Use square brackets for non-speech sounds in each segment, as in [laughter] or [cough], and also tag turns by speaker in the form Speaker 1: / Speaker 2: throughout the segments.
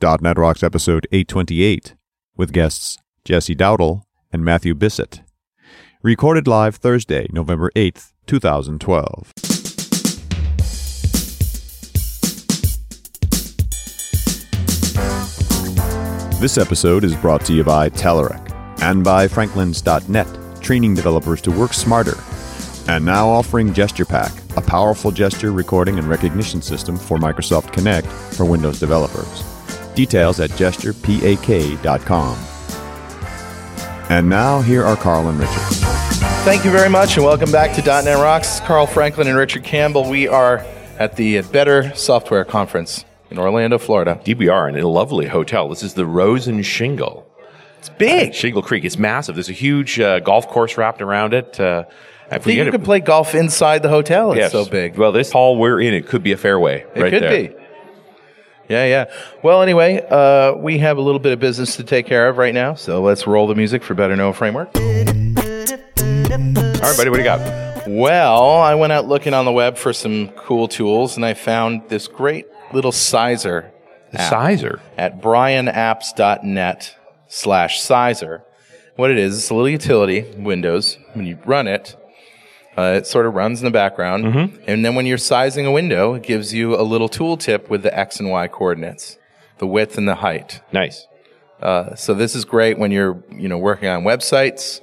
Speaker 1: .NET Rocks episode 828 with guests Jesse Dowdle and Mathew Bissett. Recorded live Thursday, November 8th, 2012. This episode is brought to you by Telerik and by Franklins.net, training developers to work smarter. And now offering GesturePak, a powerful gesture recording and recognition system for Microsoft Kinect for Windows developers. Details at gesturepak.com. And now, here are Carl and Richard.
Speaker 2: Thank you very much, and welcome back to .NET Rocks. Carl Franklin and Richard Campbell. We are at the Better Software Conference in Orlando, Florida.
Speaker 3: DBR in a lovely hotel. This is the Rosen Shingle.
Speaker 2: It's big.
Speaker 3: Shingle Creek. It's massive. There's a huge uh, golf course wrapped around it. Uh,
Speaker 2: I think you could play golf inside the hotel. It's
Speaker 3: yes.
Speaker 2: so big.
Speaker 3: Well, this hall we're in, it could be a fairway.
Speaker 2: It
Speaker 3: right
Speaker 2: could
Speaker 3: there.
Speaker 2: be. Yeah, yeah. Well, anyway, uh, we have a little bit of business to take care of right now, so let's roll the music for Better Know Framework.
Speaker 3: All right, buddy, what do you got?
Speaker 2: Well, I went out looking on the web for some cool tools, and I found this great little sizer
Speaker 3: sizer.
Speaker 2: at brianapps.net slash sizer. What it is, it's a little utility, Windows. When you run it, uh, it sort of runs in the background.
Speaker 3: Mm-hmm.
Speaker 2: And then when you're sizing a window, it gives you a little tooltip with the X and Y coordinates, the width and the height.
Speaker 3: Nice.
Speaker 2: Uh, so this is great when you're, you know, working on websites.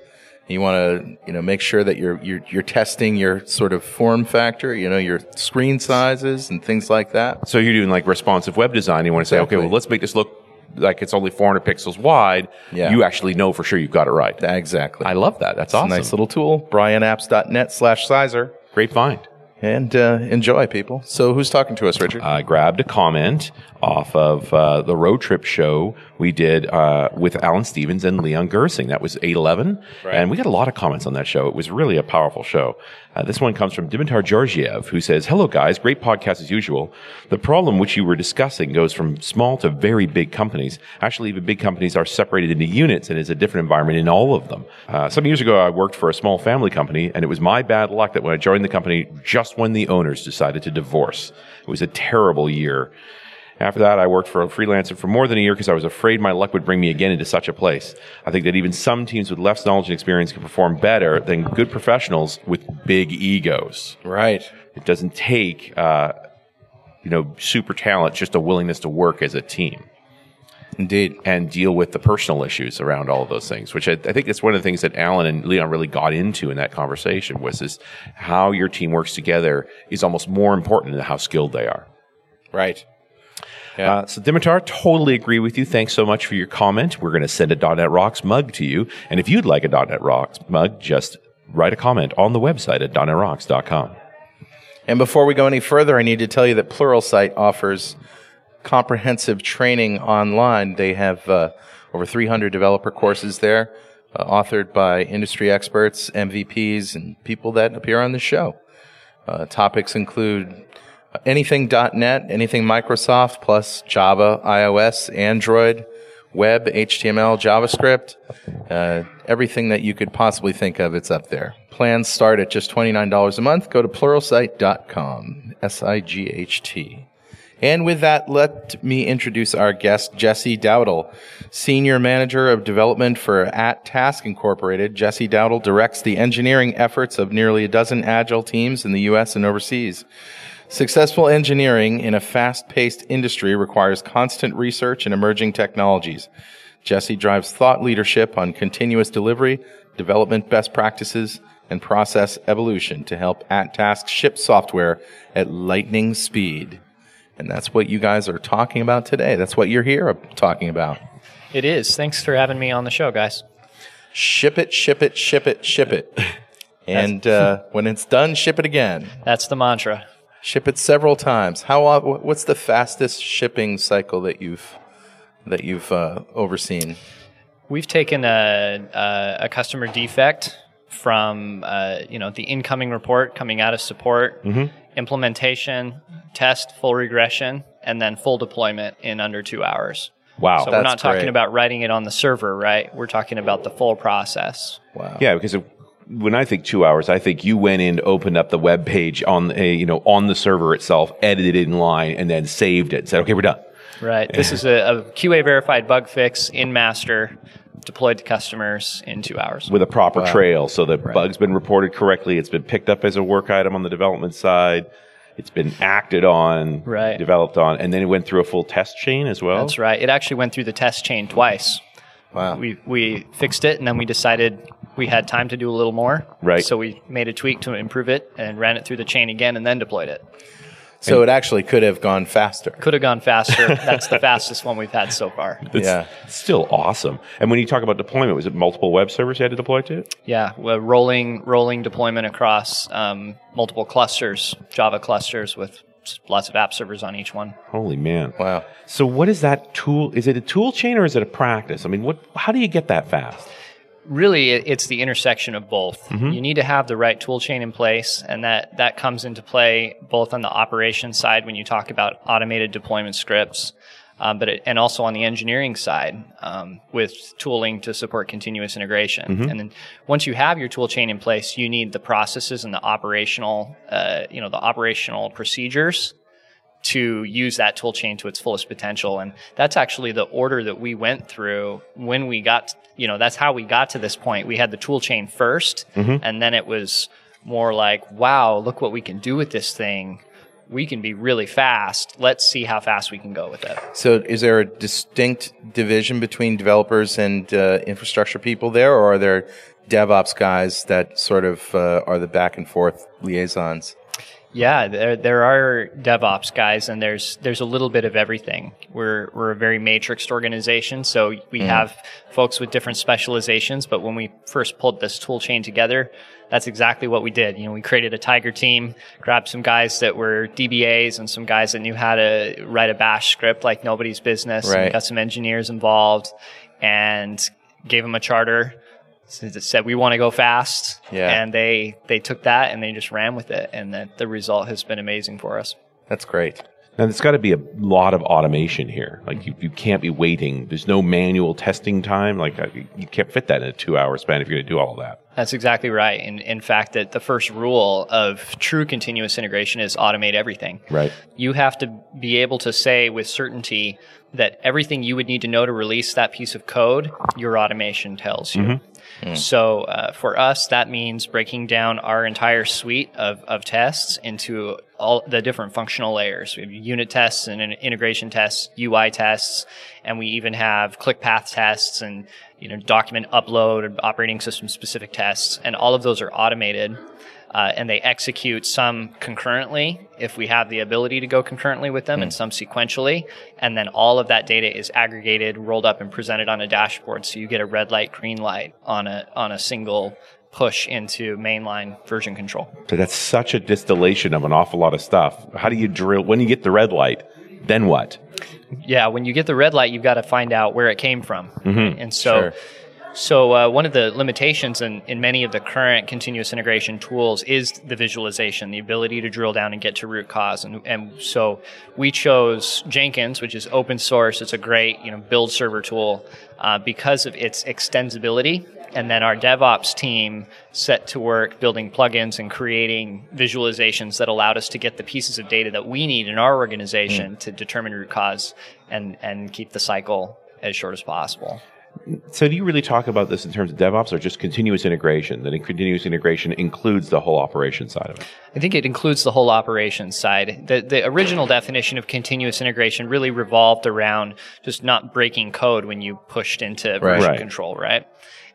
Speaker 2: You want to, you know, make sure that you're, you're you're testing your sort of form factor, you know, your screen sizes and things like that.
Speaker 3: So you're doing like responsive web design. You want to say,
Speaker 2: Exactly.
Speaker 3: okay, well, let's make this look like it's only 400 pixels wide.
Speaker 2: Yeah.
Speaker 3: You actually know for sure you've got it right.
Speaker 2: Exactly.
Speaker 3: I love that. That's
Speaker 2: It's a
Speaker 3: awesome.
Speaker 2: nice little tool. brianapps.net slash sizer.
Speaker 3: Great find.
Speaker 2: And uh, enjoy, people. So, who's talking to us, Richard?
Speaker 3: I grabbed a comment off of uh, the road trip show we did uh, with Alan Stevens and Leon Gersing. That was 811. And we got a lot of comments on that show. It was really a powerful show. Uh, this one comes from Dimitar Georgiev, who says, Hello, guys. Great podcast as usual. The problem which you were discussing goes from small to very big companies. Actually, even big companies are separated into units and it's a different environment in all of them. Uh, some years ago, I worked for a small family company, and it was my bad luck that when I joined the company, just when the owners decided to divorce, it was a terrible year. After that, I worked for a freelancer for more than a year because I was afraid my luck would bring me again into such a place. I think that even some teams with less knowledge and experience can perform better than good professionals with big egos.
Speaker 2: right.
Speaker 3: It doesn't take, uh, you know, super talent, just a willingness to work as a team
Speaker 2: Indeed.
Speaker 3: and deal with the personal issues around all of those things, which I, I think that's one of the things that Alan and Leon really got into in that conversation was is how your team works together is almost more important than how skilled they are.
Speaker 2: Right. Yeah.
Speaker 3: Uh, so Dimitar, totally agree with you. Thanks so much for your comment. We're going to send a .NET Rocks mug to you. And if you'd like a .NET Rocks mug, just write a comment on the website at .NETRocks.com.
Speaker 2: And before we go any further, I need to tell you that Pluralsight offers comprehensive training online. They have uh, over 300 developer courses there, uh, authored by industry experts, MVPs, and people that appear on the show. Uh, topics include anything .NET, anything Microsoft, plus Java, iOS, Android, web, HTML, JavaScript, uh, everything that you could possibly think of, it's up there. Plans start at just $29 a month. Go to pluralsight.com, S-I-G-H-T. And with that, let me introduce our guest, Jesse Dowdle, Senior Manager of Development for AtTask Incorporated. Jesse Dowdle directs the engineering efforts of nearly a dozen agile teams in the U.S. and overseas. Successful engineering in a fast-paced industry requires constant research and emerging technologies. Jesse drives thought leadership on continuous delivery, development best practices, and process evolution to help AtTask ship software at lightning speed. And that's what you guys are talking about today. That's what you're here talking about.
Speaker 4: It is. Thanks for having me on the show, guys.
Speaker 2: Ship it, ship it, ship it, ship it. [laughs] And uh, when it's done, ship it again.
Speaker 4: That's the mantra.
Speaker 2: Ship it several times. How? o- What's the fastest shipping cycle that you've that you've uh, overseen?
Speaker 4: We've taken a, a, a customer defect from uh, you know the incoming report coming out of support, implementation, test, full regression, and then full deployment in under two hours.
Speaker 3: Wow.
Speaker 4: So we're not talking
Speaker 2: great.
Speaker 4: about writing it on the server, right? We're talking about the full process.
Speaker 2: Wow.
Speaker 3: Yeah, because it, when I think two hours, I think you went in, opened up the web page on a, you know on the server itself, edited it in line, and then saved it. and Said, okay, we're done.
Speaker 4: Right. This is a, a QA verified bug fix in master, deployed to customers in two hours.
Speaker 3: with a proper trail. So the bug's been reported correctly. It's been picked up as a work item on the development side. It's been acted on,
Speaker 4: Right.
Speaker 3: developed on, and then it went through a full test chain as well.
Speaker 4: That's right. It actually went through the test chain twice.
Speaker 2: Wow.
Speaker 4: We we fixed it and then we decided we had time to do a little more.
Speaker 3: Right.
Speaker 4: So we made a tweak to improve it and ran it through the chain again and then deployed it.
Speaker 2: so it actually could have gone faster.
Speaker 4: Could have gone faster. That's the fastest one we've had so far.
Speaker 3: It's
Speaker 2: Yeah.
Speaker 3: still awesome. And when you talk about deployment, was it multiple web servers you had to deploy to?
Speaker 4: Yeah, well, rolling rolling deployment across um, multiple clusters, Java clusters with lots of app servers on each one.
Speaker 3: Holy man!
Speaker 2: Wow.
Speaker 3: So what is that tool? Is it a tool chain or is it a practice? I mean, what? How do you get that fast?
Speaker 4: Really it's the intersection of both
Speaker 3: Mm-hmm.
Speaker 4: you need to have the right tool chain in place and that that comes into play both on the operations side when you talk about automated deployment scripts um, but it, and also on the engineering side um, with tooling to support continuous integration
Speaker 3: Mm-hmm.
Speaker 4: and then once you have your tool chain in place you need the processes and the operational uh, you know the operational procedures to use that tool chain to its fullest potential. And that's actually the order that we went through when we got, you know, that's how we got to this point. We had the tool chain 1st and then it was more like, wow, look what we can do with this thing. We can be really fast. Let's see how fast we can go with it.
Speaker 2: So is there a distinct division between developers and uh, infrastructure people there, or are there DevOps guys that sort of uh, are the back and forth liaisons?
Speaker 4: Yeah, there there are DevOps guys, and there's there's a little bit of everything. We're we're a very matrixed organization, so we hmm. have folks with different specializations. But when we first pulled this tool chain together, that's exactly what we did. You know, we created a Tiger team, grabbed some guys that were DBAs and some guys that knew how to write a Bash script like nobody's business,
Speaker 2: Right.
Speaker 4: and got some engineers involved, and gave them a charter. Since it said we want to go fast,
Speaker 2: Yeah.
Speaker 4: and they they took that and they just ran with it, and the, the result has been amazing for us.
Speaker 2: That's great.
Speaker 3: Now, there's got to be a lot of automation here. Like, you, you can't be waiting. There's no manual testing time. Like, uh, you can't fit that in a two hour span if you're going to do all of that.
Speaker 4: That's exactly right. And in fact, that the first rule of true continuous integration is automate everything.
Speaker 3: Right.
Speaker 4: You have to be able to say with certainty that everything you would need to know to release that piece of code, your automation tells you. So uh, for us, that means breaking down our entire suite of, of tests into all the different functional layers. We have unit tests and integration tests, UI tests, and we even have click path tests and you know document upload and operating system specific tests, and all of those are automated. Uh, and they execute some concurrently if we have the ability to go concurrently with them, and some sequentially. And then all of that data is aggregated, rolled up, and presented on a dashboard. So you get a red light, green light on a on a single push into mainline version control.
Speaker 3: So that's such a distillation of an awful lot of stuff. How do you drill? When you get the red light, then what?
Speaker 4: Yeah, when you get the red light, you've got to find out where it came from. And so,
Speaker 2: Sure.
Speaker 4: So uh, one of the limitations in, in many of the current continuous integration tools is the visualization, the ability to drill down and get to root cause. And, and so we chose Jenkins, which is open source. It's a great you know build server tool uh, because of its extensibility. And then our DevOps team set to work building plugins and creating visualizations that allowed us to get the pieces of data that we need in our organization to determine root cause and, and keep the cycle as short as possible.
Speaker 3: So do you really talk about this in terms of DevOps or just continuous integration? That continuous integration includes the whole operation side of it.
Speaker 4: I think it includes the whole operation side. The, the original definition of continuous integration really revolved around just not breaking code when you pushed into version
Speaker 3: Right.
Speaker 4: control, right?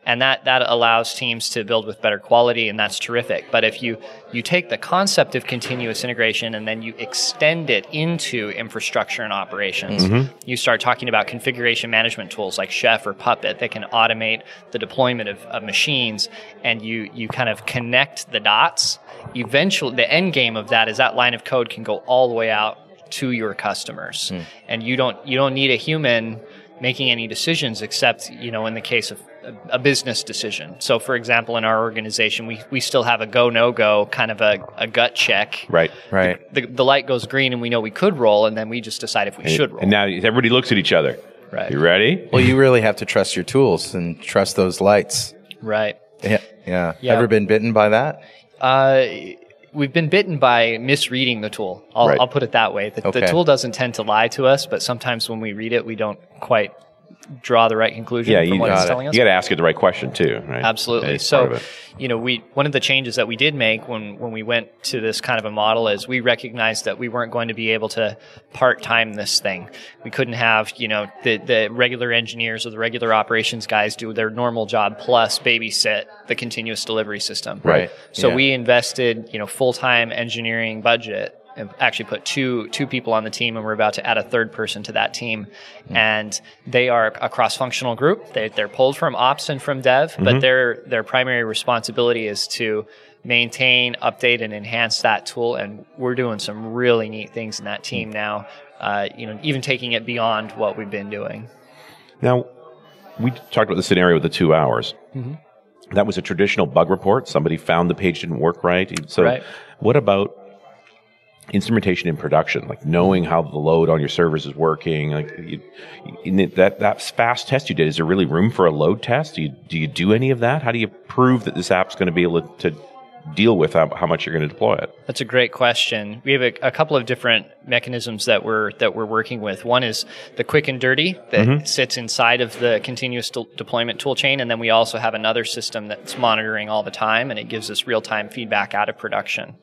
Speaker 4: And that, that allows teams to build with better quality, and that's terrific. But if you, you take the concept of continuous integration and then you extend it into infrastructure and operations, mm-hmm. you start talking about configuration management tools like Chef or Puppet that can automate the deployment of, of machines, and you, you kind of connect the dots. Eventually the end game of that is that line of code can go all the way out to your customers. Hmm. And you don't you don't need a human making any decisions except you know in the case of a, a business decision so for example in our organization we, we still have a go no go kind of a, a gut check
Speaker 3: Right.
Speaker 2: Right.
Speaker 4: the, the light goes green and we know we could roll and then we just decide if we should roll
Speaker 3: And now everybody looks at each other.
Speaker 4: Right.
Speaker 3: You ready?
Speaker 2: Well, you really have to trust your tools and trust those lights.
Speaker 4: right
Speaker 2: Yeah. Yeah.
Speaker 4: Yeah.
Speaker 2: Ever been bitten by that?
Speaker 4: Uh, we've been bitten by misreading the tool. I'll,
Speaker 3: Right.
Speaker 4: I'll put it that way. The,
Speaker 2: Okay.
Speaker 4: the tool doesn't tend to lie to us, but sometimes when we read it, we don't quite draw the right conclusion
Speaker 3: Yeah,
Speaker 4: from
Speaker 3: you,
Speaker 4: what it's
Speaker 3: got
Speaker 4: telling us.
Speaker 3: you got to ask it the right question too, right?
Speaker 4: Absolutely. So, you know, we one of the changes that we did make when when we went to this kind of a model is we recognized that we weren't going to be able to part time this thing. We couldn't have you know the the regular engineers or the regular operations guys do their normal job plus babysit the continuous delivery system.
Speaker 2: Right.
Speaker 4: So
Speaker 2: Yeah.
Speaker 4: we invested you know full time engineering budget actually put two two people on the team and we're about to add a third person to that team and they are a cross functional group they, they're pulled from ops and from dev but their their primary responsibility is to maintain update and enhance that tool and we're doing some really neat things in that team now uh, you know even taking it beyond what we've been doing
Speaker 3: Now, we talked about the scenario with the two hours.
Speaker 4: Mm-hmm.
Speaker 3: That was a traditional bug report. Somebody found the page didn't work right. So,
Speaker 4: Right.
Speaker 3: what about instrumentation in production? Like knowing how the load on your servers is working. Like you, that that fast test you did, is there really room for a load test? Do you do you do any of that? How do you prove that this app's going to be able to deal with how, how much you're going to deploy it?
Speaker 4: That's a great question. We have a, a couple of different mechanisms that we're that we're working with. One is the quick and dirty that mm-hmm. sits inside of the continuous de- deployment tool chain, and then we also have another system that's monitoring all the time, and it gives us real time feedback out of production.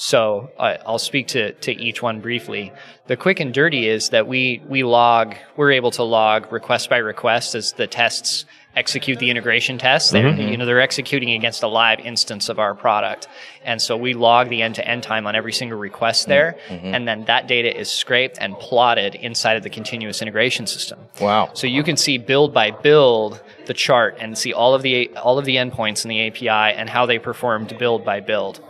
Speaker 4: So uh, I'll speak to, to each one briefly. The quick and dirty is that we we log. We're able to log request by request as the tests execute the integration tests. They're, mm-hmm. You know, they're executing against a live instance of our product, and so we log the end to end time on every single request mm-hmm. there, mm-hmm. and then that data is scraped and plotted inside of the continuous integration system.
Speaker 2: Wow.
Speaker 4: So you can see build by build the chart and see all of the all of the endpoints in the API and how they performed build by build.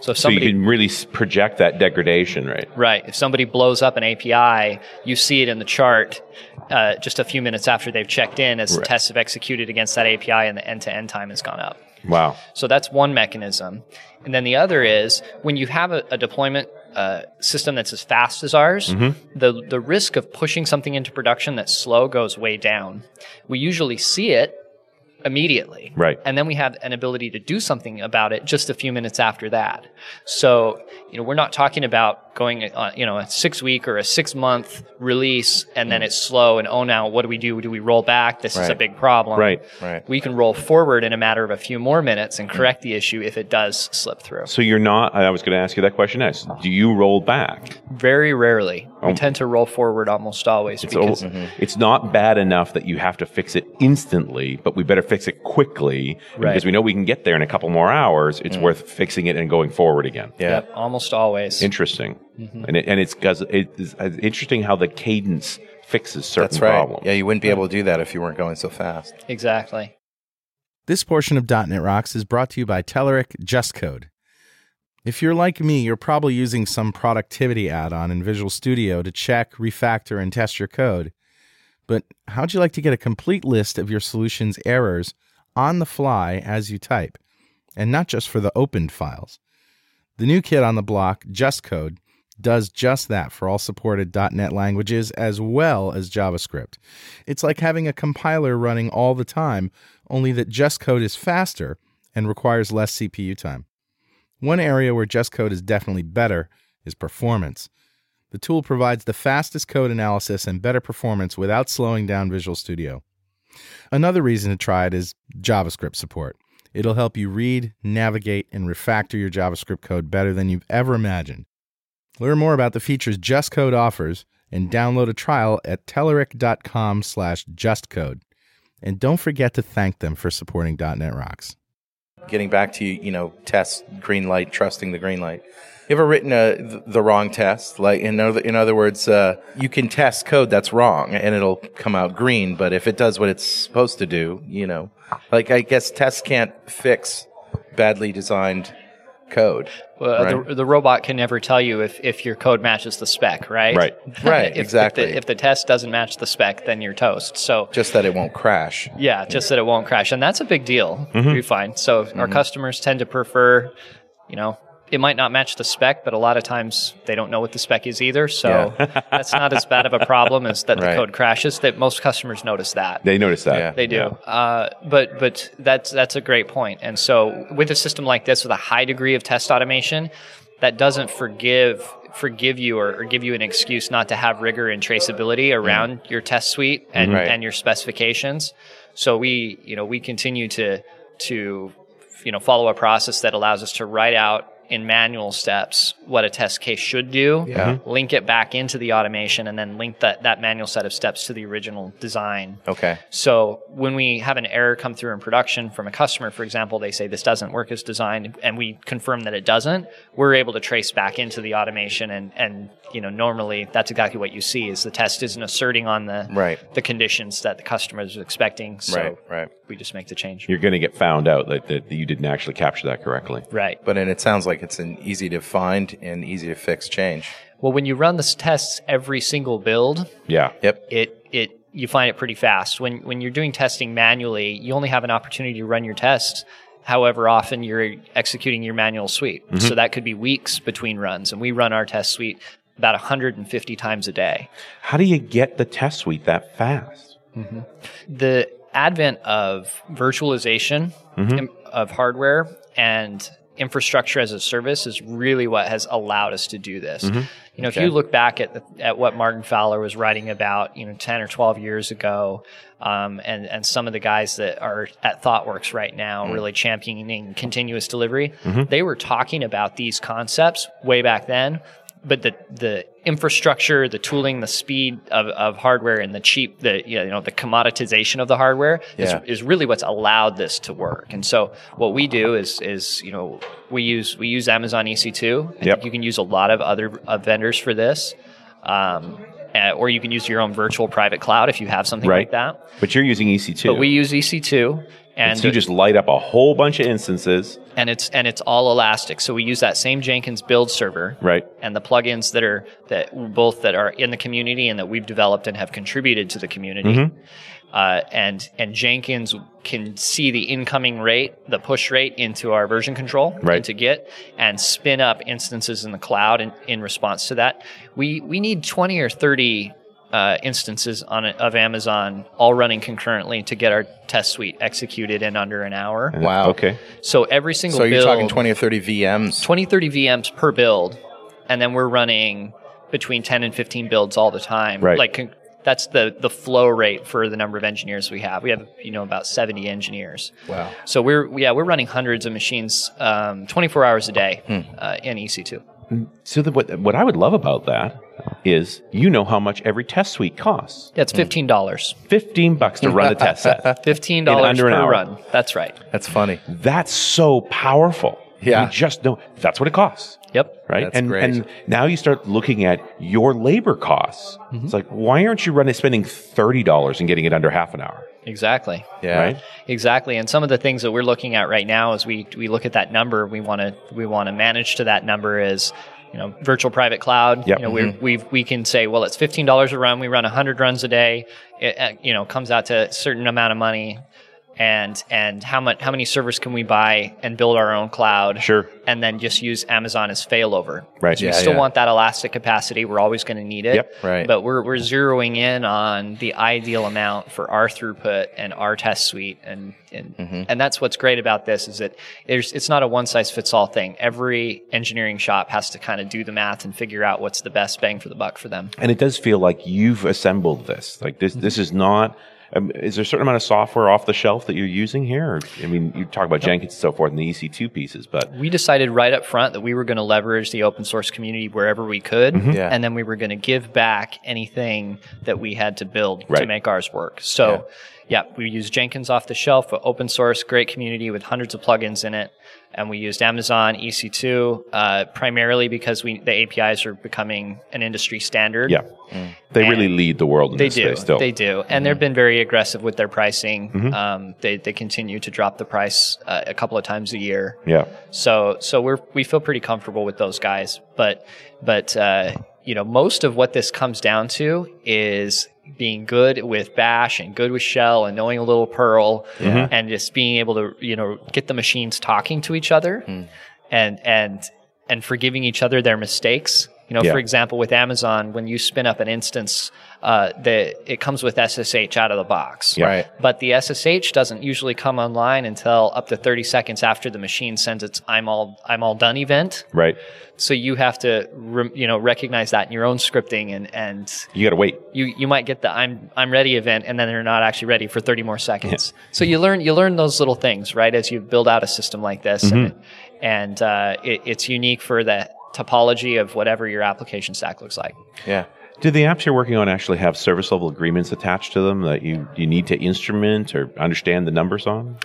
Speaker 4: So if
Speaker 3: So you can really project that degradation, right?
Speaker 4: Right. If somebody blows up an API, you see it in the chart uh, just a few minutes after they've checked in as
Speaker 3: Right.
Speaker 4: tests have executed against that API and the end to end time has gone up.
Speaker 3: Wow.
Speaker 4: So that's one mechanism. And then the other is when you have a, a deployment uh, system that's as fast as ours,
Speaker 3: Mm-hmm.
Speaker 4: the, the risk of pushing something into production that's slow goes way down. We usually see it immediately.
Speaker 3: Right.
Speaker 4: And then we have an ability to do something about it just a few minutes after that. So, you know, we're not talking about going, on, you know, a six week or a six month release and then it's slow and oh, now what do we do? Do we roll back? This is a
Speaker 2: Mm. Right.
Speaker 4: big problem.
Speaker 3: Right.
Speaker 2: Right.
Speaker 4: We can roll forward in a matter of a few more minutes and correct the issue if it does slip through.
Speaker 3: So you're not. I was going to ask you that question next. Do you roll back?
Speaker 4: Very rarely.
Speaker 3: Oh.
Speaker 4: We tend to roll forward almost always
Speaker 3: It's,
Speaker 4: because
Speaker 3: o- it's not bad enough that you have to fix it instantly, but we better fix it quickly
Speaker 4: Right.
Speaker 3: because we know we can get there in a couple more hours. It's worth fixing it and going forward again.
Speaker 2: Yeah.
Speaker 4: Yep, almost always.
Speaker 3: Interesting, Mm-hmm. and it, and it's because it is interesting how the cadence fixes certain
Speaker 2: That's right.
Speaker 3: problems.
Speaker 2: Yeah, you wouldn't be able to do that if you weren't going so fast.
Speaker 4: exactly.
Speaker 5: This portion of .NET Rocks is brought to you by Telerik JustCode. If you're like me, you're probably using some productivity add-on in Visual Studio to check, refactor, and test your code. But how'd you like to get a complete list of your solution's errors on the fly as you type, and not just for the opened files? The new kit on the block, JustCode, does just that for all supported .NET languages as well as JavaScript. It's like having a compiler running all the time, only that JustCode is faster and requires less CPU time. One area where JustCode is definitely better is performance. The tool provides the fastest code analysis and better performance without slowing down Visual Studio. Another reason to try it is JavaScript support. It'll help you read, navigate, and refactor your JavaScript code better than you've ever imagined. Learn more about the features JustCode offers and download a trial at telerik.com slash justcode. And don't forget to thank them for supporting .NET Rocks.
Speaker 2: Getting back to you know, test green light, trusting the green light. You ever written a, the wrong test? Like in other in other words, uh, you can test code that's wrong and it'll come out green, but if it does what it's supposed to do, you know, like I guess tests can't fix badly designed code.
Speaker 4: Well,
Speaker 2: right?
Speaker 4: the, the robot can never tell you if, if your code matches the spec, right?
Speaker 3: Right. [laughs]
Speaker 2: Right,
Speaker 4: if,
Speaker 2: exactly.
Speaker 4: If the, if the test doesn't match the spec, then you're toast. So
Speaker 2: Just that it won't crash.
Speaker 4: yeah, just that it won't crash, and that's a big deal.
Speaker 2: Mm-hmm.
Speaker 4: We find so our customers tend to prefer, you know, it might not match the spec, but a lot of times they don't know what the spec is either. So [laughs] that's not as bad of a problem as that
Speaker 2: Right.
Speaker 4: the code crashes. That most customers notice that.
Speaker 3: They notice that.
Speaker 2: Yeah.
Speaker 4: They do, uh, but but that's that's a great point. And so with a system like this, with a high degree of test automation, that doesn't forgive forgive you or, or give you an excuse not to have rigor and traceability around your test suite and,
Speaker 2: Right.
Speaker 4: and your specifications. So we you know we continue to to you know follow a process that allows us to write out in manual steps what a test case should do,
Speaker 2: Yeah. Mm-hmm.
Speaker 4: link it back into the automation, and then link that, that manual set of steps to the original design.
Speaker 2: Okay.
Speaker 4: So when we have an error come through in production from a customer, for example, they say this doesn't work as designed, and we confirm that it doesn't, we're able to trace back into the automation, and and you know normally that's exactly what you see is the test isn't asserting on the
Speaker 2: Right.
Speaker 4: the conditions that the customer is expecting. So
Speaker 2: Right. Right.
Speaker 4: we just make the change.
Speaker 3: You're going to get found out that, that you didn't actually capture that correctly.
Speaker 4: Right.
Speaker 2: But and it sounds like it's an easy to find and easy to fix change.
Speaker 4: Well, when you run the tests every single build,
Speaker 3: Yeah.
Speaker 2: Yep.
Speaker 4: it it you find it pretty fast. When when you're doing testing manually, you only have an opportunity to run your tests however often you're executing your manual suite. Mm-hmm. So that could be weeks between runs, and we run our test suite about 150 times a day.
Speaker 3: How do you get the test suite that fast? Mm-hmm.
Speaker 4: The advent of virtualization im- of hardware and infrastructure as a service is really what has allowed us to do this. Mm-hmm. You know, if you look back at the, at what Martin Fowler was writing about, you know, ten or twelve years ago, um, and and some of the guys that are at ThoughtWorks right now, mm. really championing continuous delivery, they were talking about these concepts way back then. But the the infrastructure, the tooling, the speed of, of hardware, and the cheap, the you know the commoditization of the hardware
Speaker 2: Yeah.
Speaker 4: is, is really what's allowed this to work. And so what we do is is you know we use we use Amazon EC2. I
Speaker 3: Yep.
Speaker 4: think you can use a lot of other uh, vendors for this, um, uh, or you can use your own virtual private cloud if you have something
Speaker 3: Right.
Speaker 4: like that.
Speaker 3: But you're using EC2.
Speaker 4: But we use EC2. And,
Speaker 3: so you just light up a whole bunch of instances,
Speaker 4: and it's and it's all elastic. So we use that same Jenkins build server,
Speaker 3: right?
Speaker 4: and the plugins that are that both that are in the community and that we've developed and have contributed to the community.
Speaker 3: Mm-hmm.
Speaker 4: Uh, and and Jenkins can see the incoming rate, the push rate into our version control,
Speaker 3: Right.
Speaker 4: into Git, and spin up instances in the cloud in, in response to that. We we need twenty or thirty uh, instances on it, of Amazon all running concurrently to get our test suite executed in under an hour.
Speaker 2: Wow.
Speaker 3: Okay.
Speaker 4: So every single
Speaker 2: So you're
Speaker 4: build,
Speaker 2: talking 20 or 30 VMs.
Speaker 4: 20, 30 VMs per build, and then we're running between 10 and 15 builds all the time.
Speaker 3: Right.
Speaker 4: Like con- that's the the flow rate for the number of engineers we have. We have you know about 70 engineers.
Speaker 2: Wow.
Speaker 4: So we're yeah we're running hundreds of machines, um, 24 hours a day
Speaker 2: Hmm.
Speaker 4: uh, in EC2.
Speaker 3: So the, what what I would love about that is you know how much every test suite costs.
Speaker 4: Yeah, it's fifteen dollars.
Speaker 3: Fifteen bucks to run a test set. [laughs]
Speaker 4: Fifteen dollars
Speaker 3: under
Speaker 4: per
Speaker 3: an hour.
Speaker 4: run. That's right.
Speaker 2: That's funny.
Speaker 3: That's so powerful.
Speaker 2: Yeah.
Speaker 3: You just know that's what it costs.
Speaker 4: Yep.
Speaker 3: Right.
Speaker 2: That's
Speaker 3: and
Speaker 2: great.
Speaker 3: and now you start looking at your labor costs.
Speaker 2: Mm-hmm.
Speaker 3: It's like, why aren't you running spending thirty dollars and getting it under half an hour?
Speaker 4: Exactly.
Speaker 2: Yeah.
Speaker 3: Right?
Speaker 4: Exactly, and some of the things that we're looking at right now as we we look at that number, we want to we want to manage to that number is, you know, virtual private cloud.
Speaker 3: Yep.
Speaker 4: You know, we we we can say, well, it's fifteen dollars a run. We run hundred runs a day. It uh, you know comes out to a certain amount of money, and and how much how many servers can we buy and build our own cloud?
Speaker 3: Sure.
Speaker 4: And then just use Amazon as failover.
Speaker 3: Right.
Speaker 4: So we still
Speaker 2: yeah.
Speaker 4: want that elastic capacity. We're always going to need it.
Speaker 3: Yep.
Speaker 2: Right.
Speaker 4: But we're we're zeroing in on the ideal amount for our throughput and our test suite, and and,
Speaker 2: Mm-hmm.
Speaker 4: and that's what's great about this is that there's it's not a one size fits all thing. Every engineering shop has to kind of do the math and figure out what's the best bang for the buck for them.
Speaker 3: And it does feel like you've assembled this. Like this, this is not. Um, is there a certain amount of software off the shelf that you're using here? Or, I mean, you talk about Jenkins and so forth and the EC2 pieces, but
Speaker 4: We decided right up front that we were going to leverage the open source community wherever we could,
Speaker 3: Mm-hmm.
Speaker 2: Yeah.
Speaker 4: and then we were going to give back anything that we had to build to make ours work. So, yeah. we use Jenkins off the shelf, but open source, great community with hundreds of plugins in it, and we used Amazon EC2 uh, primarily because we the APIs are becoming an industry standard.
Speaker 3: yeah, they really lead the world in
Speaker 4: They
Speaker 3: this
Speaker 4: do.
Speaker 3: space still.
Speaker 4: They do. And they've been very aggressive with their pricing. Um, they, they continue to drop the price uh, a couple of times a year.
Speaker 3: Yeah.
Speaker 4: So so we're we feel pretty comfortable with those guys. But but uh, you know most of what this comes down to is being good with Bash and good with Shell and knowing a little Perl and just being able to you know get the machines talking to each other hmm. and and and forgiving each other their mistakes. You know,
Speaker 3: Yeah.
Speaker 4: for example, with Amazon, when you spin up an instance, uh, the, it comes with SSH out of the box.
Speaker 3: Yeah.
Speaker 2: Right.
Speaker 4: But the SSH doesn't usually come online until up to 30 seconds after the machine sends its "I'm all I'm all done" event.
Speaker 3: Right.
Speaker 4: So you have to, re- you know, recognize that in your own scripting, and and
Speaker 3: You got to wait.
Speaker 4: you you might get the I'm I'm ready event, and then they're not actually ready for 30 more seconds. So you learn you learn those little things, right, as you build out a system like this, and and uh, it, it's unique for the topology of whatever your application stack looks like.
Speaker 2: Yeah.
Speaker 3: Do the apps you're working on actually have service level agreements attached to them that you, you need to instrument or understand the numbers on?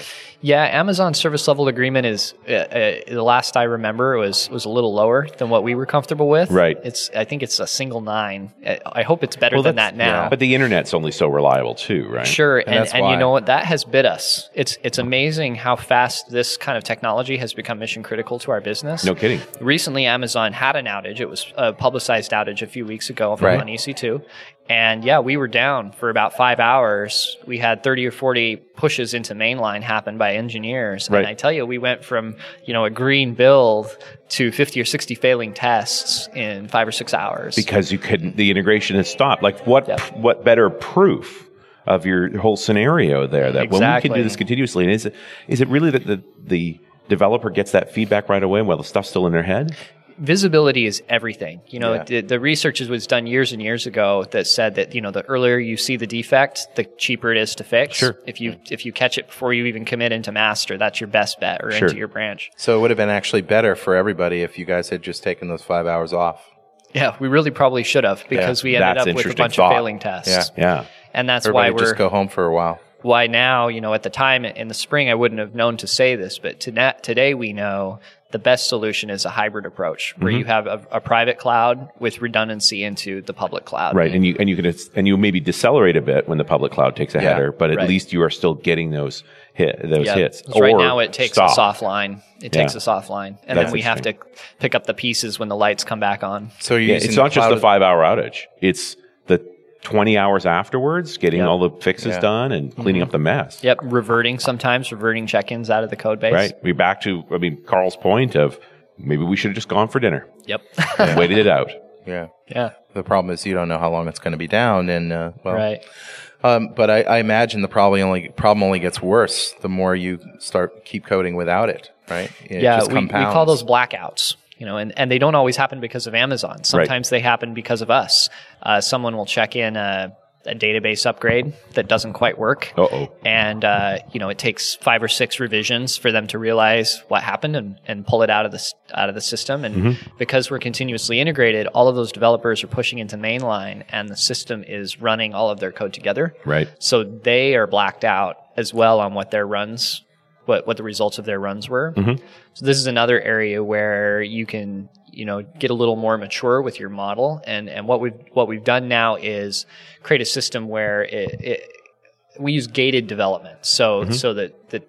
Speaker 4: Yeah, Amazon service level agreement is uh, uh, the last I remember was was a little lower than what we were comfortable with.
Speaker 3: Right.
Speaker 4: It's I think it's a single nine. Uh, I hope it's better
Speaker 3: Well,
Speaker 4: than that now.
Speaker 3: But the internet's only so reliable too, right?
Speaker 4: Sure, and,
Speaker 2: that's
Speaker 4: and, you know what? That has bit us. It's it's amazing how fast this kind of technology has become mission critical to our business.
Speaker 3: No kidding.
Speaker 4: Recently, Amazon had an outage. It was a publicized outage a few weeks ago
Speaker 2: Right.
Speaker 4: On EC2. And yeah, we were down for about five hours. We had 30 or 40 pushes into mainline happen by engineers.
Speaker 3: Right.
Speaker 4: And I tell you, we went from, you know, a green build to 50 or 60 failing tests in five or six hours.
Speaker 3: Because you couldn't, the integration has stopped. Like what,
Speaker 4: Yep.
Speaker 3: what better proof of your whole scenario there that when we can do this continuously, and is it, is it really that the, the developer gets that feedback right away while the stuff's still in their head?
Speaker 4: Visibility is everything. You know,
Speaker 2: Yeah.
Speaker 4: the, the research was done years and years ago that said that you know the earlier you see the defect, the cheaper it is to fix.
Speaker 3: Sure.
Speaker 4: If you if you catch it before you even commit into master, that's your best bet or
Speaker 3: Sure.
Speaker 4: into your branch.
Speaker 2: So it would have been actually better for everybody if you guys had just taken those five hours off.
Speaker 4: Yeah, we really probably should have because we ended
Speaker 3: That's
Speaker 4: up with a bunch
Speaker 3: thought.
Speaker 4: of failing tests.
Speaker 2: Yeah.
Speaker 3: Yeah.
Speaker 4: And that's
Speaker 2: Everybody
Speaker 4: why we're
Speaker 2: just go home for a while.
Speaker 4: why now, you know, at the time in the spring, I wouldn't have known to say this, but to na- today we know the best solution is a hybrid approach where
Speaker 3: Mm-hmm.
Speaker 4: you have a, a private cloud with redundancy into the public cloud.
Speaker 3: Right. And you, and you can, and you maybe decelerate a bit when the public cloud takes a
Speaker 2: Yeah.
Speaker 3: header, but at
Speaker 4: Right.
Speaker 3: least you are still getting those hit, those
Speaker 4: Yeah.
Speaker 3: hits.
Speaker 4: 'Cause right now it takes
Speaker 3: stop.
Speaker 4: us offline. It takes
Speaker 3: Yeah.
Speaker 4: us offline, and
Speaker 3: That's
Speaker 4: then we have to pick up the pieces when the lights come back on.
Speaker 2: So you're
Speaker 3: Yeah,
Speaker 2: using
Speaker 3: it's not just
Speaker 2: cloud-
Speaker 3: the five hour outage. It's the 20 hours afterwards, getting
Speaker 4: Yep.
Speaker 3: all the fixes
Speaker 2: Yeah.
Speaker 3: done and cleaning up the mess.
Speaker 4: Yep, reverting sometimes, reverting check-ins out of the code base.
Speaker 3: Right. We're back to, I mean, Carl's point of maybe we should have just gone for dinner
Speaker 4: Yep. [laughs]
Speaker 3: and waited it out.
Speaker 2: Yeah.
Speaker 4: yeah.
Speaker 2: The problem is you don't know how long it's going to be down, and uh, well,
Speaker 4: Right.
Speaker 2: Um, but I, I imagine the probably only problem only gets worse the more you start keep coding without it, right? It
Speaker 4: yeah,
Speaker 2: just
Speaker 4: we, we call those blackouts. You know, and, and they don't always happen because of Amazon. Sometimes they happen because of us. Uh, someone will check in a, a database upgrade that doesn't quite work.
Speaker 3: Uh-oh.
Speaker 4: And, uh, you know, it takes five or six revisions for them to realize what happened and, and pull it out of the, out of the system. And
Speaker 3: Mm-hmm.
Speaker 4: because we're continuously integrated, all of those developers are pushing into mainline and the system is running all of their code together.
Speaker 3: Right.
Speaker 4: So they are blacked out as well on what their runs, what, what the results of their runs were. Mm-hmm. So this is another area where you can, you know, get a little more mature with your model. And, and what we've, what we've done now is create a system where it, it we use gated development. So, mm-hmm. so that the,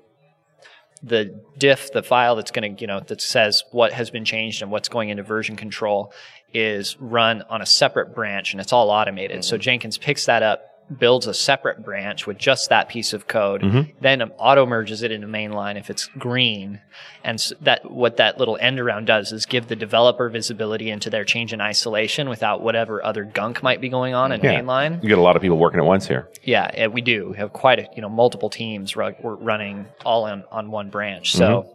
Speaker 4: the diff, the file that's going to, you know, that says what has been changed and what's going into version control is run on a separate branch and it's all automated. So mm-hmm. Jenkins picks that up, builds a separate branch with just that piece of code, mm-hmm. then auto merges it into mainline if it's green. And s that, what that little end around does is give the developer visibility into their change in isolation without whatever other gunk might be going on in
Speaker 3: Yeah.
Speaker 4: mainline.
Speaker 3: You get a lot of people working at once here.
Speaker 4: Yeah, we do. We have quite a, you know, multiple teams ru- running all on, on one branch. So mm-hmm.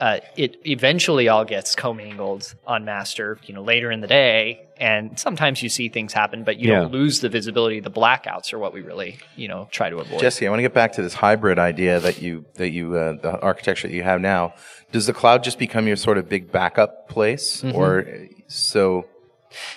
Speaker 4: Uh, it eventually all gets commingled on master, you know, later in the day. And sometimes you see things happen, but you
Speaker 3: Yeah.
Speaker 4: don't lose the visibility. The blackouts are what we really, you know, try to avoid.
Speaker 2: Jesse, I want to get back to this hybrid idea that you that you uh, the architecture that you have now. Does the cloud just become your sort of big backup place,
Speaker 4: Mm-hmm.
Speaker 2: or so?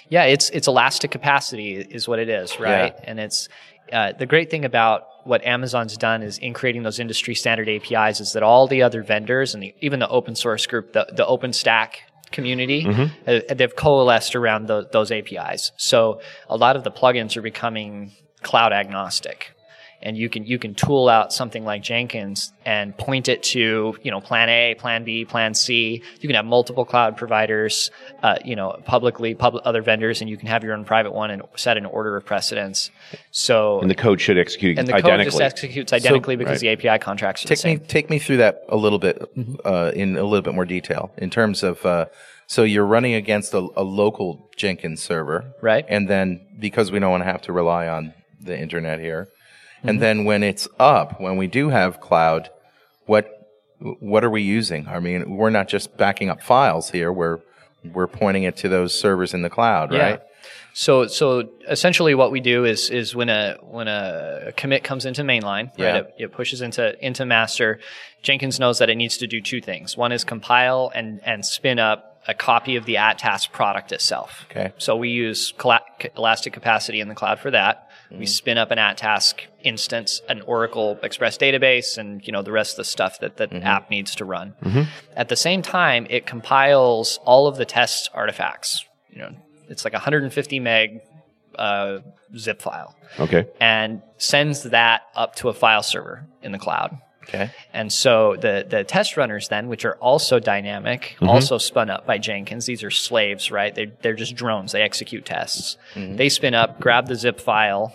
Speaker 4: Yeah, it's it's elastic capacity is what it is, right? And it's uh, the great thing about what Amazon's done is in creating those industry standard APIs is that all the other vendors and the, even the open source group, the the OpenStack community, uh, they've coalesced around tho- those APIs. So a lot of the plugins are becoming cloud agnostic. And you can you can tool out something like Jenkins and point it to you know Plan A, Plan B, Plan C. You can have multiple cloud providers, uh, you know, publicly, public other vendors, and you can have your own private one and set an order of precedence. So
Speaker 3: And the code should execute
Speaker 4: and the code
Speaker 3: identically.
Speaker 4: just executes identically because
Speaker 3: right.
Speaker 4: the API contracts are the
Speaker 2: Take me take me through that a little bit
Speaker 4: Mm-hmm.
Speaker 2: uh, in a little bit more detail in terms of uh, So you're running against a, a local Jenkins server,
Speaker 4: Right.
Speaker 2: And then because we don't want to have to rely on the internet here,
Speaker 4: Mm-hmm.
Speaker 2: and then when it's up, when we do have cloud, what what are we using? I mean, we're not just backing up files here. We're we're pointing it to those servers in the cloud,
Speaker 4: Yeah.
Speaker 2: right?
Speaker 4: So so essentially what we do is is when a when a commit comes into mainline,
Speaker 2: Yeah.
Speaker 4: right, it, it pushes into into master, Jenkins knows that it needs to do two things. One is compile and and spin up a copy of the AtTask product itself.
Speaker 2: Okay.
Speaker 4: So we use elastic capacity in the cloud for that.
Speaker 2: Mm-hmm.
Speaker 4: We spin up an AtTask instance, an Oracle Express database, and you know the rest of the stuff that the
Speaker 2: Mm-hmm.
Speaker 4: app needs to run. At the same time, it compiles all of the test artifacts. You know, it's like 150 meg uh, zip file,
Speaker 3: Okay.
Speaker 4: and sends that up to a file server in the cloud.
Speaker 2: Okay.
Speaker 4: And so the the test runners then, which are also dynamic, also spun up by Jenkins. These are slaves, right? They they're just drones. They execute tests. They spin up, grab the zip file,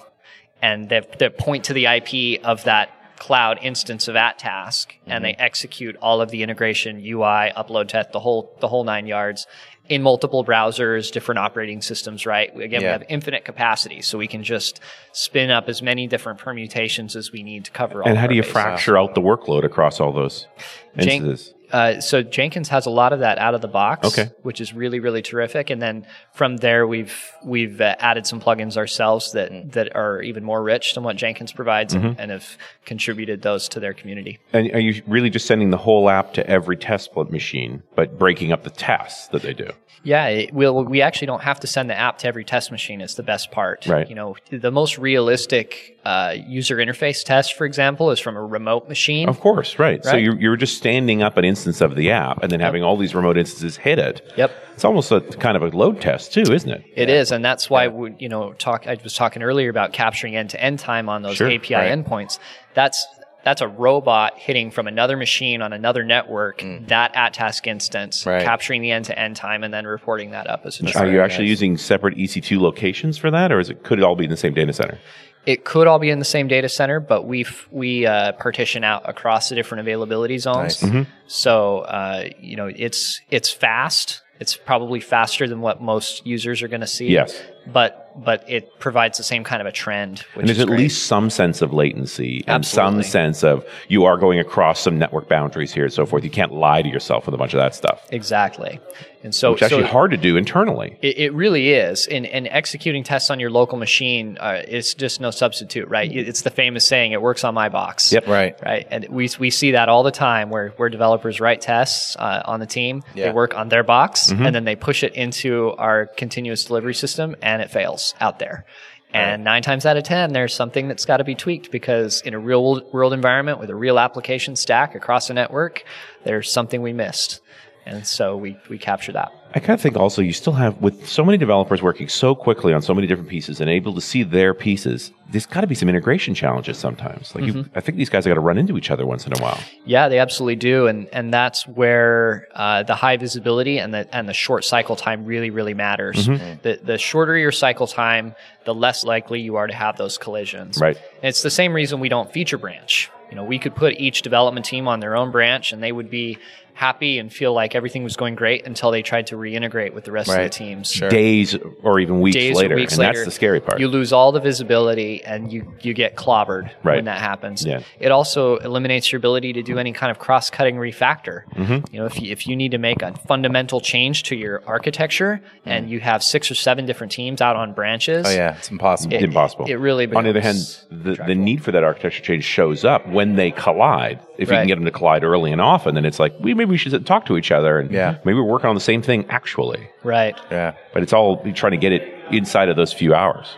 Speaker 4: and they, they point to the IP of that cloud instance of AtTask, and they mm-hmm. execute all of the integration, UI, upload test, the whole the whole nine yards. In multiple browsers, different operating systems, right? Again, we have infinite capacity, so we can just spin up as many different permutations as we need to cover all.
Speaker 3: And how do you
Speaker 4: bases.
Speaker 3: fracture out the workload across all those instances?
Speaker 4: Uh, so Jenkins has a lot of that out of the box,
Speaker 3: Okay.
Speaker 4: which is really really terrific. And then from there, we've we've uh, added some plugins ourselves that that are even more rich than what Jenkins provides, and,
Speaker 3: Mm-hmm.
Speaker 4: and have contributed those to their community.
Speaker 3: And are you really just sending the whole app to every test machine, but breaking up the tests that they do?
Speaker 4: Yeah, it, we'll, we actually don't have to send the app to every test machine. Is the best part.
Speaker 3: Right.
Speaker 4: You know, the most realistic uh, user interface test, for example, is from a remote machine.
Speaker 3: Of course, right. So you're, you're just standing up an instance of the app and then having all these remote instances hit it.
Speaker 4: Yep.
Speaker 3: It's almost a kind of a load test too, isn't it?
Speaker 4: It is, and that's why we, you know, talk. I was talking earlier about capturing end-to-end time on those
Speaker 3: Sure,
Speaker 4: API
Speaker 2: right.
Speaker 4: endpoints. That's that's a robot hitting from another machine on another network mm. that AtTask instance,
Speaker 2: Right.
Speaker 4: capturing the end-to-end time, and then reporting that up as a
Speaker 3: Are you actually using separate EC2 locations for that, or is it could it all be in the same data center?
Speaker 4: It could all be in the same data center, but we we uh, partition out across the different availability zones.
Speaker 2: Nice.
Speaker 4: So uh, you know, it's it's fast. It's probably faster than what most users are going to see.
Speaker 3: Yes.
Speaker 4: But but it provides the same kind of a trend. Which
Speaker 3: And there's
Speaker 4: is
Speaker 3: at
Speaker 4: great.
Speaker 3: least some sense of latency and
Speaker 4: Absolutely.
Speaker 3: some sense of you are going across some network boundaries here and so forth. You can't lie to yourself with a bunch of that stuff.
Speaker 4: Exactly. And so,
Speaker 3: It's actually
Speaker 4: so
Speaker 3: hard to do internally.
Speaker 4: It, it really is. And, and executing tests on your local machine uh, is just no substitute, right? It's the famous saying, it works on my box.
Speaker 3: Yep.
Speaker 2: Right.
Speaker 4: Right. And we, we see that all the time where, where developers write tests uh, on the team.
Speaker 2: Yeah.
Speaker 4: They work on their box
Speaker 3: Mm-hmm.
Speaker 4: and then they push it into our continuous delivery system and it fails out there. And nine times out of 10, there's something that's got to be tweaked because in a real world environment with a real application stack across a network, there's something we missed. And so we, we capture that.
Speaker 3: I kind of think also you still have with so many developers working so quickly on so many different pieces and able to see their pieces. There's got to be some integration challenges sometimes. Like you, mm-hmm. I think these guys have got to run into each other once in a while.
Speaker 4: Yeah, they absolutely do, and and that's where uh, the high visibility and the and the short cycle time really really matters. Mm-hmm. Mm. The the shorter your cycle time, the less likely you are to have those collisions.
Speaker 3: Right.
Speaker 4: And it's the same reason we don't feature branch. You know, we could put each development team on their own branch, and they would be happy and feel like everything was going great until they tried to reintegrate with the rest of the teams.
Speaker 2: Sure.
Speaker 3: Days or even weeks
Speaker 4: Days or
Speaker 3: later,
Speaker 4: weeks
Speaker 3: and
Speaker 4: later,
Speaker 3: that's the scary part.
Speaker 4: You lose all the visibility and you, you get clobbered
Speaker 3: Right.
Speaker 4: when that happens.
Speaker 3: Yeah.
Speaker 4: It also eliminates your ability to do any kind of cross-cutting refactor.
Speaker 3: Mm-hmm.
Speaker 4: You know, if you, if you need to make a fundamental change to your architecture and you have six or seven different teams out on branches,
Speaker 2: Oh yeah, it's impossible.
Speaker 4: It-
Speaker 3: impossible.
Speaker 4: it really
Speaker 3: On the other hand, the, the need for that architecture change shows up when they collide. If you can get them to collide early and often, then it's like we maybe we should talk to each other and
Speaker 2: Yeah.
Speaker 3: maybe we're working on the same thing actually.
Speaker 4: right?
Speaker 2: yeah.
Speaker 3: But it's all trying to get it inside of those few hours.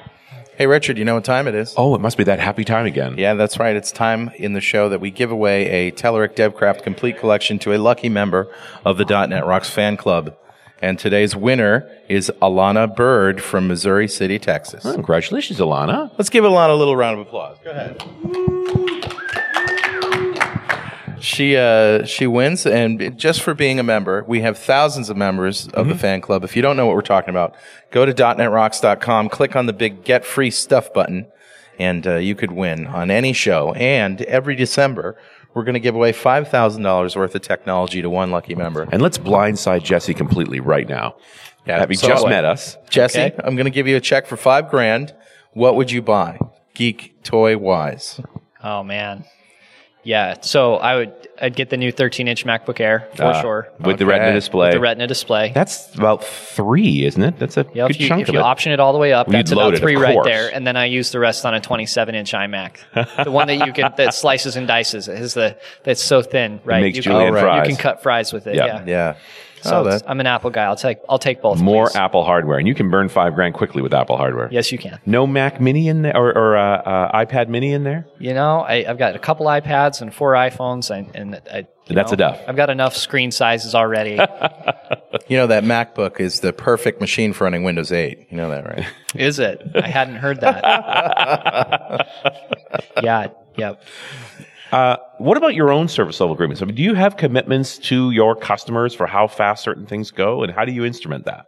Speaker 2: Hey, Richard, you know what time it is?
Speaker 3: Oh, it must be that happy time again.
Speaker 2: Yeah, that's right. It's time in the show that we give away a Telerik DevCraft complete collection to a lucky member of the .NET Rocks fan club. And today's winner is Alana Bird from Missouri City, Texas.
Speaker 3: Oh, congratulations, Alana.
Speaker 2: Let's give Alana a little round of applause. Go ahead. She uh, she wins, and just for being a member, we have thousands of members of the fan club. If you don't know what we're talking about, go to dot .netrocks.com, click on the big "Get Free Stuff" button, and uh, you could win on any show. And every December, we're going to give away five thousand dollars worth of technology to one lucky member.
Speaker 3: And let's blindside Jesse completely right now.
Speaker 2: Yeah,
Speaker 3: Having
Speaker 2: so
Speaker 3: just met us,
Speaker 2: Jesse,
Speaker 4: Okay.
Speaker 2: I'm going to give you a check for five grand. What would you buy, geek toy wise?
Speaker 4: Oh man. Yeah. So I would I'd get the new 13 inch MacBook Air for
Speaker 3: uh,
Speaker 4: sure.
Speaker 3: with the Retina display.
Speaker 4: The Retina display.
Speaker 3: That's about three, isn't it? That's a
Speaker 4: Yeah,
Speaker 3: good
Speaker 4: if you,
Speaker 3: chunk
Speaker 4: if
Speaker 3: of
Speaker 4: you
Speaker 3: it.
Speaker 4: option it all the way up,
Speaker 3: Well,
Speaker 4: that's
Speaker 3: you'd load
Speaker 4: about
Speaker 3: it, of
Speaker 4: three right
Speaker 3: course.
Speaker 4: there, and then I use the rest on a 27 inch iMac, the one that you can that slices and dices. It has the that's so thin, right?
Speaker 3: makes
Speaker 4: you
Speaker 3: julienne
Speaker 4: can,
Speaker 3: fries.
Speaker 4: You can cut fries with it.
Speaker 3: Yeah.
Speaker 4: Yeah.
Speaker 2: Yeah.
Speaker 4: So
Speaker 2: oh, that,
Speaker 4: I'm an Apple guy. I'll take I'll take both.
Speaker 3: More
Speaker 4: please.
Speaker 3: Apple hardware, and you can burn five grand quickly with Apple hardware.
Speaker 4: Yes, you can.
Speaker 3: No Mac Mini in there, or, or uh, uh, iPad Mini in there.
Speaker 4: You know, I, I've got a couple iPads and four iPhones, and, and I,
Speaker 3: That's
Speaker 4: know,
Speaker 3: enough.
Speaker 4: I've got enough screen sizes already. [laughs]
Speaker 2: you know that MacBook is the perfect machine for running Windows 8. You know that, right? [laughs]
Speaker 4: Is it? I hadn't heard that. [laughs] yeah. Yep.
Speaker 3: Uh, what about your own service level agreements? I mean, do you have commitments to your customers for how fast certain things go, and how do you instrument that?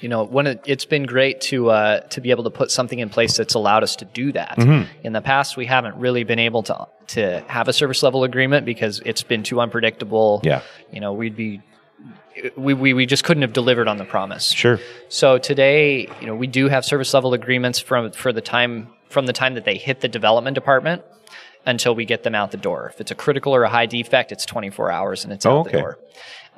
Speaker 4: you know, one of, it's been great to uh, to be able to put something in place that's allowed us to do that.
Speaker 3: Mm-hmm.
Speaker 4: In the past, we haven't really been able to to have a service level agreement because it's been too unpredictable.
Speaker 3: Yeah.
Speaker 4: you know, we'd be we, we, we just couldn't have delivered on the promise.
Speaker 3: Sure.
Speaker 4: So today, you know, we do have service level agreements from for the time from the time that they hit the development department until we get them out the door. If it's a critical or a high defect, it's 24 hours and it's out
Speaker 3: Oh,
Speaker 4: the door.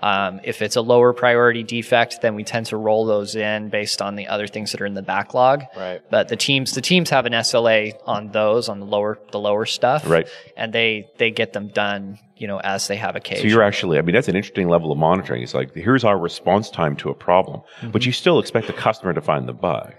Speaker 4: Um, if it's a lower priority defect, then we tend to roll those in based on the other things that are in the backlog.
Speaker 2: Right.
Speaker 4: But the teams, the teams have an SLA on those, on the lower, the lower stuff.
Speaker 3: Right.
Speaker 4: And they they get them done, you know, as they have occasion.
Speaker 3: So you're actually, I mean, that's an interesting level of monitoring. It's like, here's our response time to a problem,
Speaker 4: Mm-hmm.
Speaker 3: but you still expect the customer to find the bug.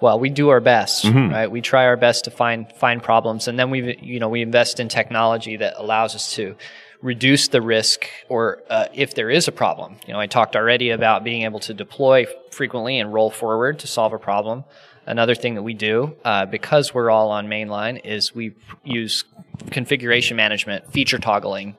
Speaker 4: Well, we do our best,
Speaker 3: Mm-hmm.
Speaker 4: right? We try our best to find find problems, and then we, you know, we invest in technology that allows us to reduce the risk, or uh, if there is a problem. You know, I talked already about being able to deploy frequently and roll forward to solve a problem. Another thing that we do, uh, because we're all on mainline, is we use configuration management, feature toggling.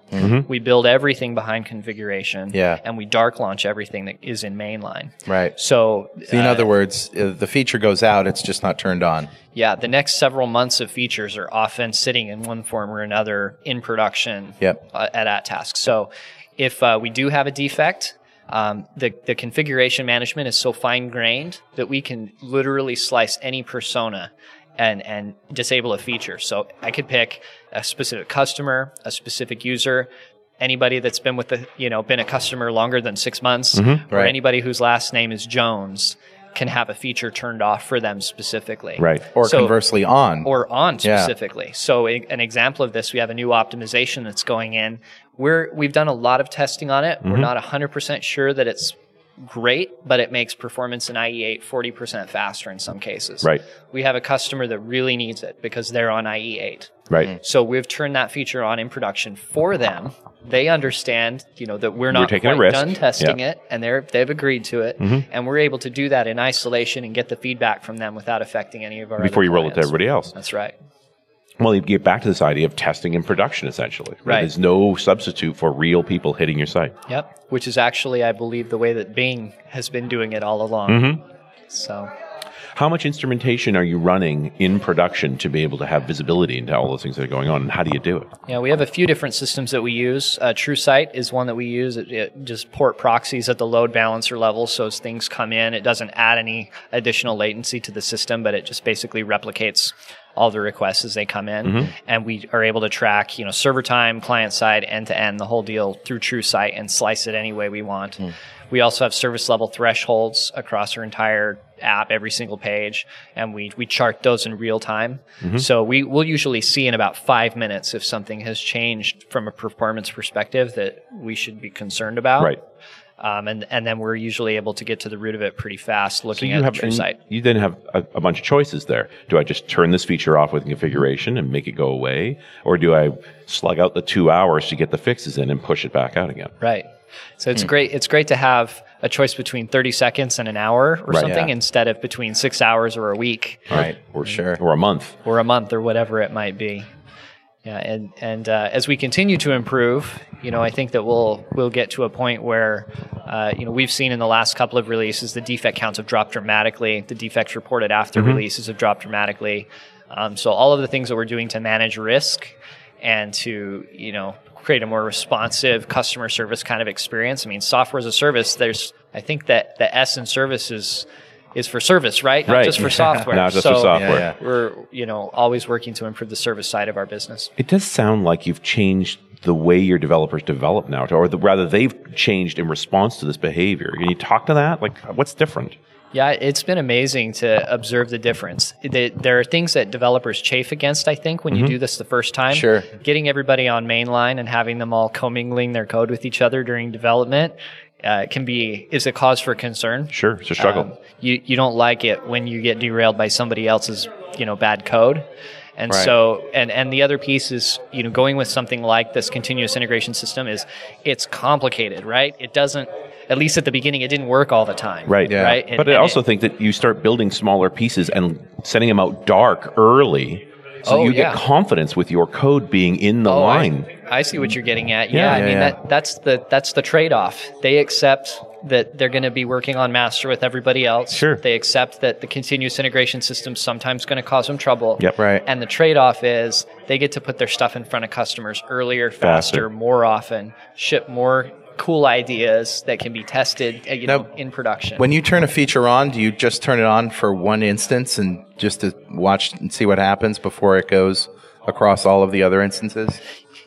Speaker 4: We build everything behind configuration,
Speaker 2: Yeah.
Speaker 4: and we dark launch everything that is in mainline.
Speaker 2: Right.
Speaker 4: So,
Speaker 2: So in
Speaker 4: uh,
Speaker 2: other words, uh, the feature goes out, it's just not turned on.
Speaker 4: yeah, the next several months of features are often sitting in one form or another in production
Speaker 2: Yep.
Speaker 4: uh, at AtTask. So if uh, we do have a defect, um, the, the configuration management is so fine grained that we can literally slice any persona and, and disable a feature. So I could pick a specific customer, a specific user, anybody that's been with the, you know, been a customer longer than six months, or
Speaker 2: Right.
Speaker 4: anybody whose last name is Jones can have a feature turned off for them specifically.
Speaker 3: Right.
Speaker 2: Or
Speaker 4: So-
Speaker 2: conversely on.
Speaker 4: or on specifically. Yeah. So an example of this, we have a new optimization that's going in. We're we've done a lot of testing on it. We're
Speaker 3: Mm-hmm.
Speaker 4: not 100% sure that it's great, but it makes performance in IE8 40% faster in some cases.
Speaker 3: Right.
Speaker 4: We have a customer that really needs it because they're on IE8.
Speaker 3: Right.
Speaker 4: So we've turned that feature on in production for them. They understand, you know, that we're not
Speaker 3: taking a
Speaker 4: quite
Speaker 3: risk.
Speaker 4: done testing
Speaker 3: Yeah.
Speaker 4: it, and they're they've agreed to it,
Speaker 3: Mm-hmm.
Speaker 4: and we're able to do that in isolation and get the feedback from them without affecting any of our
Speaker 3: Before
Speaker 4: other
Speaker 3: you roll it to everybody else.
Speaker 4: That's right.
Speaker 3: Well, you get back to this idea of testing and production, essentially.
Speaker 4: Right.
Speaker 3: There's no substitute for real people hitting your site.
Speaker 4: Yep. Which is actually, I believe, the way that Bing has been doing it all along.
Speaker 3: Mm-hmm.
Speaker 4: So,
Speaker 3: How much instrumentation are you running in production to be able to have visibility into all those things that are going on, and how do you do it?
Speaker 4: yeah, we have a few different systems that we use. Uh, TrueSight is one that we use. It, it just port proxies at the load balancer level. So as things come in, it doesn't add any additional latency to the system, but it just basically replicates all the requests as they come in. Mm-hmm. And we are able to track, you know, server time, client side, end to end, the whole deal through TrueSight and slice it any way we want. Mm. We also have service level thresholds across our entire app, every single page, and we, we chart those in real time. Mm-hmm. So we will usually see in about five minutes if something has changed from a performance perspective that we should be concerned about.
Speaker 3: Right.
Speaker 4: Um, and, and then we're usually able to get to the root of it pretty fast
Speaker 3: So
Speaker 4: looking
Speaker 3: you
Speaker 4: at
Speaker 3: have
Speaker 4: the TrueSight.
Speaker 3: you then have a, a bunch of choices there. Do I just turn this feature off with configuration and make it go away, or do I slug out the two hours to get the fixes in and push it back out again?
Speaker 4: Right. So
Speaker 3: Hmm.
Speaker 4: it's great. It's great to have a choice between 30 seconds and an hour or
Speaker 3: Right.
Speaker 4: something
Speaker 2: Yeah.
Speaker 4: instead of between six hours or a week.
Speaker 2: Right. For sure.
Speaker 3: Or a month?
Speaker 4: or a month or whatever it might be. Yeah, and and uh, as we continue to improve, you know, I think that we'll we'll get to a point where, uh, you know, we've seen in the last couple of releases the defect counts have dropped dramatically. The defects reported after releases have dropped dramatically. Um, so all of the things that we're doing to manage risk and to you know create a more responsive customer service kind of experience. I mean, software as a service. There's I think that the S in service is is for service, right? Not
Speaker 3: Right.
Speaker 4: just for [laughs] software.
Speaker 3: Not just
Speaker 4: so
Speaker 3: for software.
Speaker 2: Yeah,
Speaker 4: We're you know always working to improve the service side of our business.
Speaker 3: It does sound like you've changed the way your developers develop now, or the, rather, they've changed in response to this behavior. Can you talk to that? Like, what's different?
Speaker 4: Yeah, it's been amazing to observe the difference. There are things that developers chafe against, I think, when you do this the first time.
Speaker 2: Sure.
Speaker 4: Getting everybody on mainline and having them all commingling their code with each other during development uh, can be is a cause for concern.
Speaker 3: Sure, it's a struggle.
Speaker 4: Um, you you don't like it when you get derailed by somebody else's you know bad code. And
Speaker 2: Right.
Speaker 4: so, and, and the other piece is, you know, going with something like this continuous integration system is, it's complicated, right? It doesn't, at least at the beginning, it didn't work all the time.
Speaker 3: Right.
Speaker 2: Yeah.
Speaker 4: Right. And-
Speaker 3: but I also
Speaker 4: it-
Speaker 3: think that you start building smaller pieces and sending them out dark early so
Speaker 4: Oh,
Speaker 3: you
Speaker 4: yeah.
Speaker 3: get confidence with your code being in the
Speaker 4: Oh, I-
Speaker 3: line.
Speaker 4: I, see what you're getting at.
Speaker 3: Yeah.
Speaker 4: Yeah, I mean
Speaker 2: yeah.
Speaker 4: that that's the that's the trade off. They accept that they're going to be working on master with everybody else.
Speaker 3: Sure.
Speaker 4: They accept that the continuous integration system sometimes going to cause them trouble.
Speaker 3: Yep.
Speaker 2: Right.
Speaker 4: And the trade off is they get to put their stuff in front of customers earlier,
Speaker 3: Faster.
Speaker 4: faster, more often, ship more cool ideas that can be tested, uh, you
Speaker 2: Now,
Speaker 4: in production.
Speaker 2: When you turn a feature on, do you just turn it on for one instance and just to watch and see what happens before it goes across all of the other instances?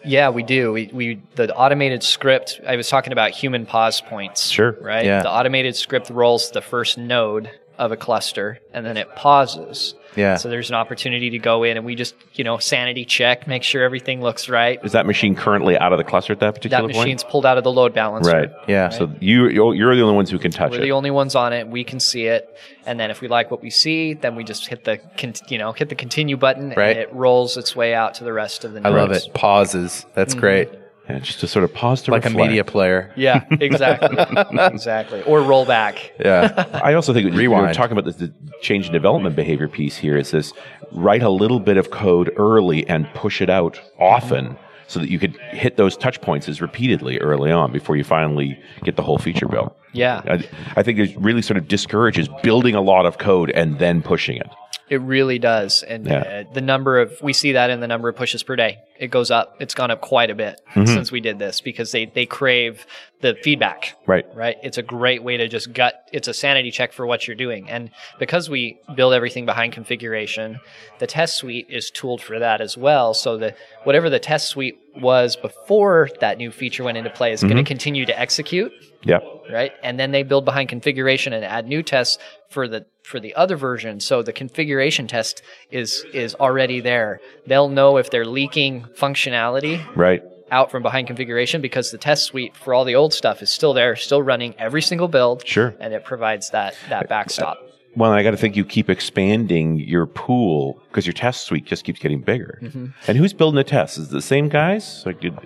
Speaker 4: Yeah, we do. We, we the automated script. I was talking about human pause points.
Speaker 3: Sure.
Speaker 4: Right.
Speaker 2: Yeah.
Speaker 4: The automated script rolls the first node of a cluster, and then it pauses.
Speaker 2: Yeah.
Speaker 4: So there's an opportunity to go in, and we just you know sanity check, make sure everything looks right.
Speaker 3: Is that machine currently out of the cluster at that particular
Speaker 4: That
Speaker 3: point?
Speaker 4: machine's pulled out of the load balancer.
Speaker 3: Right.
Speaker 2: Yeah.
Speaker 3: So you you're you're the only ones who can touch it.
Speaker 4: We're the only ones on it. We can see it, and then if we like what we see, then we just hit the con- you know hit the continue button,
Speaker 2: Right.
Speaker 4: and it rolls its way out to the rest of the
Speaker 2: network.
Speaker 4: I
Speaker 2: love it. Pauses. That's mm-hmm. great.
Speaker 3: Yeah, just to sort of pause to
Speaker 2: Like a media player.
Speaker 4: Yeah, exactly, [laughs] exactly. Or roll back.
Speaker 2: Yeah. [laughs]
Speaker 3: I also think we were
Speaker 2: Rewind.
Speaker 3: talking about the, the change in development behavior piece here. Is this write a little bit of code early and push it out often, so that you could hit those touch points as repeatedly early on before you finally get the whole feature built.
Speaker 4: Yeah.
Speaker 3: I, I think it really sort of discourages building a lot of code and then pushing it.
Speaker 4: It really does, and
Speaker 3: Yeah.
Speaker 4: uh, the number of we see that in the number of pushes per day. It goes up. It's gone up quite a bit
Speaker 3: Mm-hmm.
Speaker 4: since we did this because they they crave the feedback.
Speaker 3: Right.
Speaker 4: Right. It's a great way to just gut. It's a sanity check for what you're doing, and because we build everything behind configuration, the test suite is tooled for that as well. So that whatever the test suite was before that new feature went into play is
Speaker 3: Mm-hmm.
Speaker 4: going to continue to execute
Speaker 3: Yep.
Speaker 4: right? And then they build behind configuration and add new tests for the for the other version. So the configuration test is is already there. They'll know if they're leaking functionality
Speaker 3: Right.
Speaker 4: out from behind configuration because the test suite for all the old stuff is still there, still running every single build.
Speaker 3: Sure.
Speaker 4: And it provides that that backstop.
Speaker 3: Well, I got to think you keep expanding your pool because your test suite just keeps getting bigger.
Speaker 4: Mm-hmm.
Speaker 3: And who's building the tests? Is it the same guys? Like, did,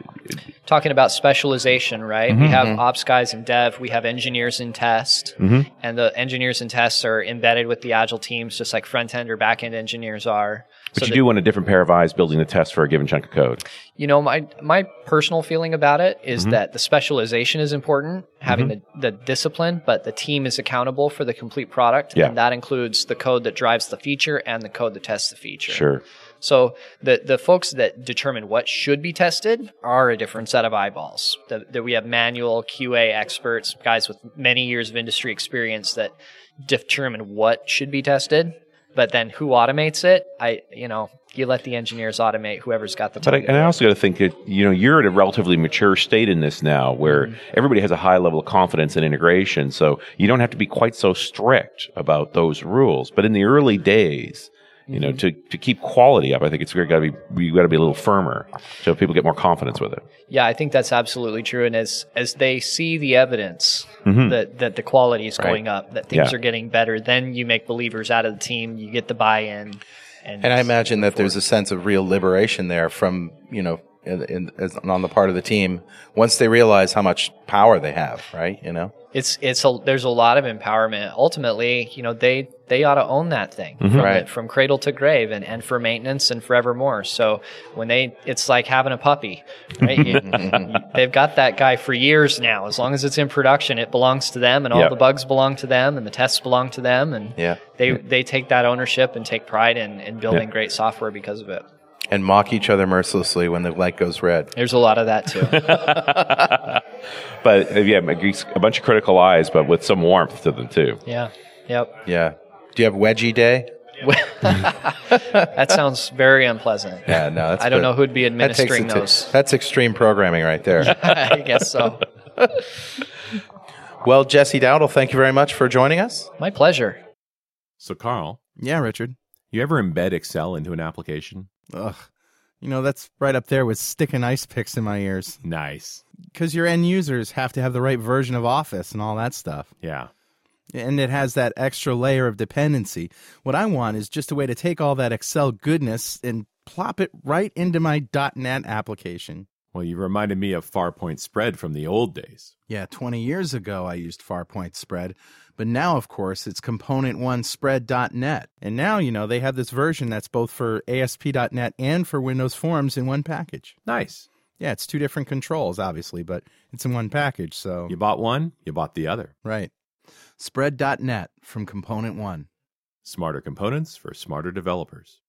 Speaker 4: Talking about specialization, right?
Speaker 3: Mm-hmm.
Speaker 4: We have ops guys in dev, we have engineers in test,
Speaker 3: Mm-hmm.
Speaker 4: and the engineers in tests are embedded with the agile teams, just like front end or back end engineers are.
Speaker 3: But
Speaker 4: So
Speaker 3: you
Speaker 4: that-
Speaker 3: do want a different pair of eyes building the test for a given chunk of code.
Speaker 4: You know, my my personal feeling about it is
Speaker 3: Mm-hmm.
Speaker 4: that the specialization is important, having the, the discipline, but the team is accountable for the complete product.
Speaker 3: Yeah.
Speaker 4: And that includes the code that drives the feature and the code that tests the feature.
Speaker 3: Sure.
Speaker 4: So the the folks that determine what should be tested are a different set of eyeballs. That we have manual QA experts, guys with many years of industry experience that determine what should be tested. But then who automates it? I you know you let the engineers automate whoever's got the
Speaker 3: But I, and I also got to think that you know you're at a relatively mature state in this now, where
Speaker 4: Mm-hmm.
Speaker 3: everybody has a high level of confidence in integration. So you don't have to be quite so strict about those rules. But in the early days, you know,
Speaker 4: Mm-hmm.
Speaker 3: to, to keep quality up, I think it's got to be you got to be a little firmer, so people get more confidence with it.
Speaker 4: Yeah, I think that's absolutely true. And as as they see the evidence
Speaker 3: Mm-hmm.
Speaker 4: that that the quality is going up, that things
Speaker 3: Yeah.
Speaker 4: are getting better, then you make believers out of the team. You get the buy-in. And,
Speaker 2: And I imagine that there's a sense of real liberation there from, you know, in, in, as, on the part of the team once they realize how much power they have, right? You know?
Speaker 4: it's it's a there's a lot of empowerment. Ultimately, you know, they they ought to own that thing
Speaker 3: Mm-hmm.
Speaker 4: from,
Speaker 2: Right.
Speaker 4: from cradle to grave and, and for maintenance and forevermore. So when they, it's like having a puppy, right? You- [laughs] they've got that guy for years now. As long as it's in production, it belongs to them, and all
Speaker 3: Yep.
Speaker 4: the bugs belong to them, and the tests belong to them, and
Speaker 2: Yeah.
Speaker 4: they they take that ownership and take pride in, in building
Speaker 3: Yeah.
Speaker 4: great software because of it.
Speaker 2: And mock each other mercilessly when the light goes red.
Speaker 4: There's a lot of that too. [laughs]
Speaker 3: But uh, yeah, a bunch of critical eyes, but with some warmth to them too.
Speaker 4: yeah. Yep.
Speaker 2: Yeah. Do you have wedgie day?
Speaker 4: That sounds very unpleasant.
Speaker 2: Yeah, no. That's
Speaker 4: I don't
Speaker 2: good.
Speaker 4: know who'd be
Speaker 2: That takes
Speaker 4: administering
Speaker 2: it to-
Speaker 4: those.
Speaker 2: That's extreme programming right there. [laughs]
Speaker 4: I guess so. [laughs]
Speaker 2: well, Jesse Dowdle, thank you very much for joining us.
Speaker 4: My pleasure.
Speaker 5: So, Carl. Yeah, Richard.
Speaker 1: You ever embed Excel into an application?
Speaker 5: Ugh. You know, that's right up there with sticking ice picks in my ears.
Speaker 1: Nice.
Speaker 5: Because your end users have to have the right version of Office and all that stuff.
Speaker 1: Yeah.
Speaker 5: And it has that extra layer of dependency. What I want is just a way to take all that Excel goodness and plop it right into my .NET application.
Speaker 1: Well, you reminded me of FarPoint Spread from the old days.
Speaker 5: Yeah, 20 years ago I used FarPoint Spread, but now, of course, it's ComponentOne Spread.net. And now, you know, they have this version that's both for ASP.NET and for Windows Forms in one package.
Speaker 1: Nice.
Speaker 5: Yeah, it's two different controls, obviously, but it's in one package, so.
Speaker 1: You bought one, you bought the other.
Speaker 5: Right. Spread.net from ComponentOne.
Speaker 1: Smarter components for smarter developers.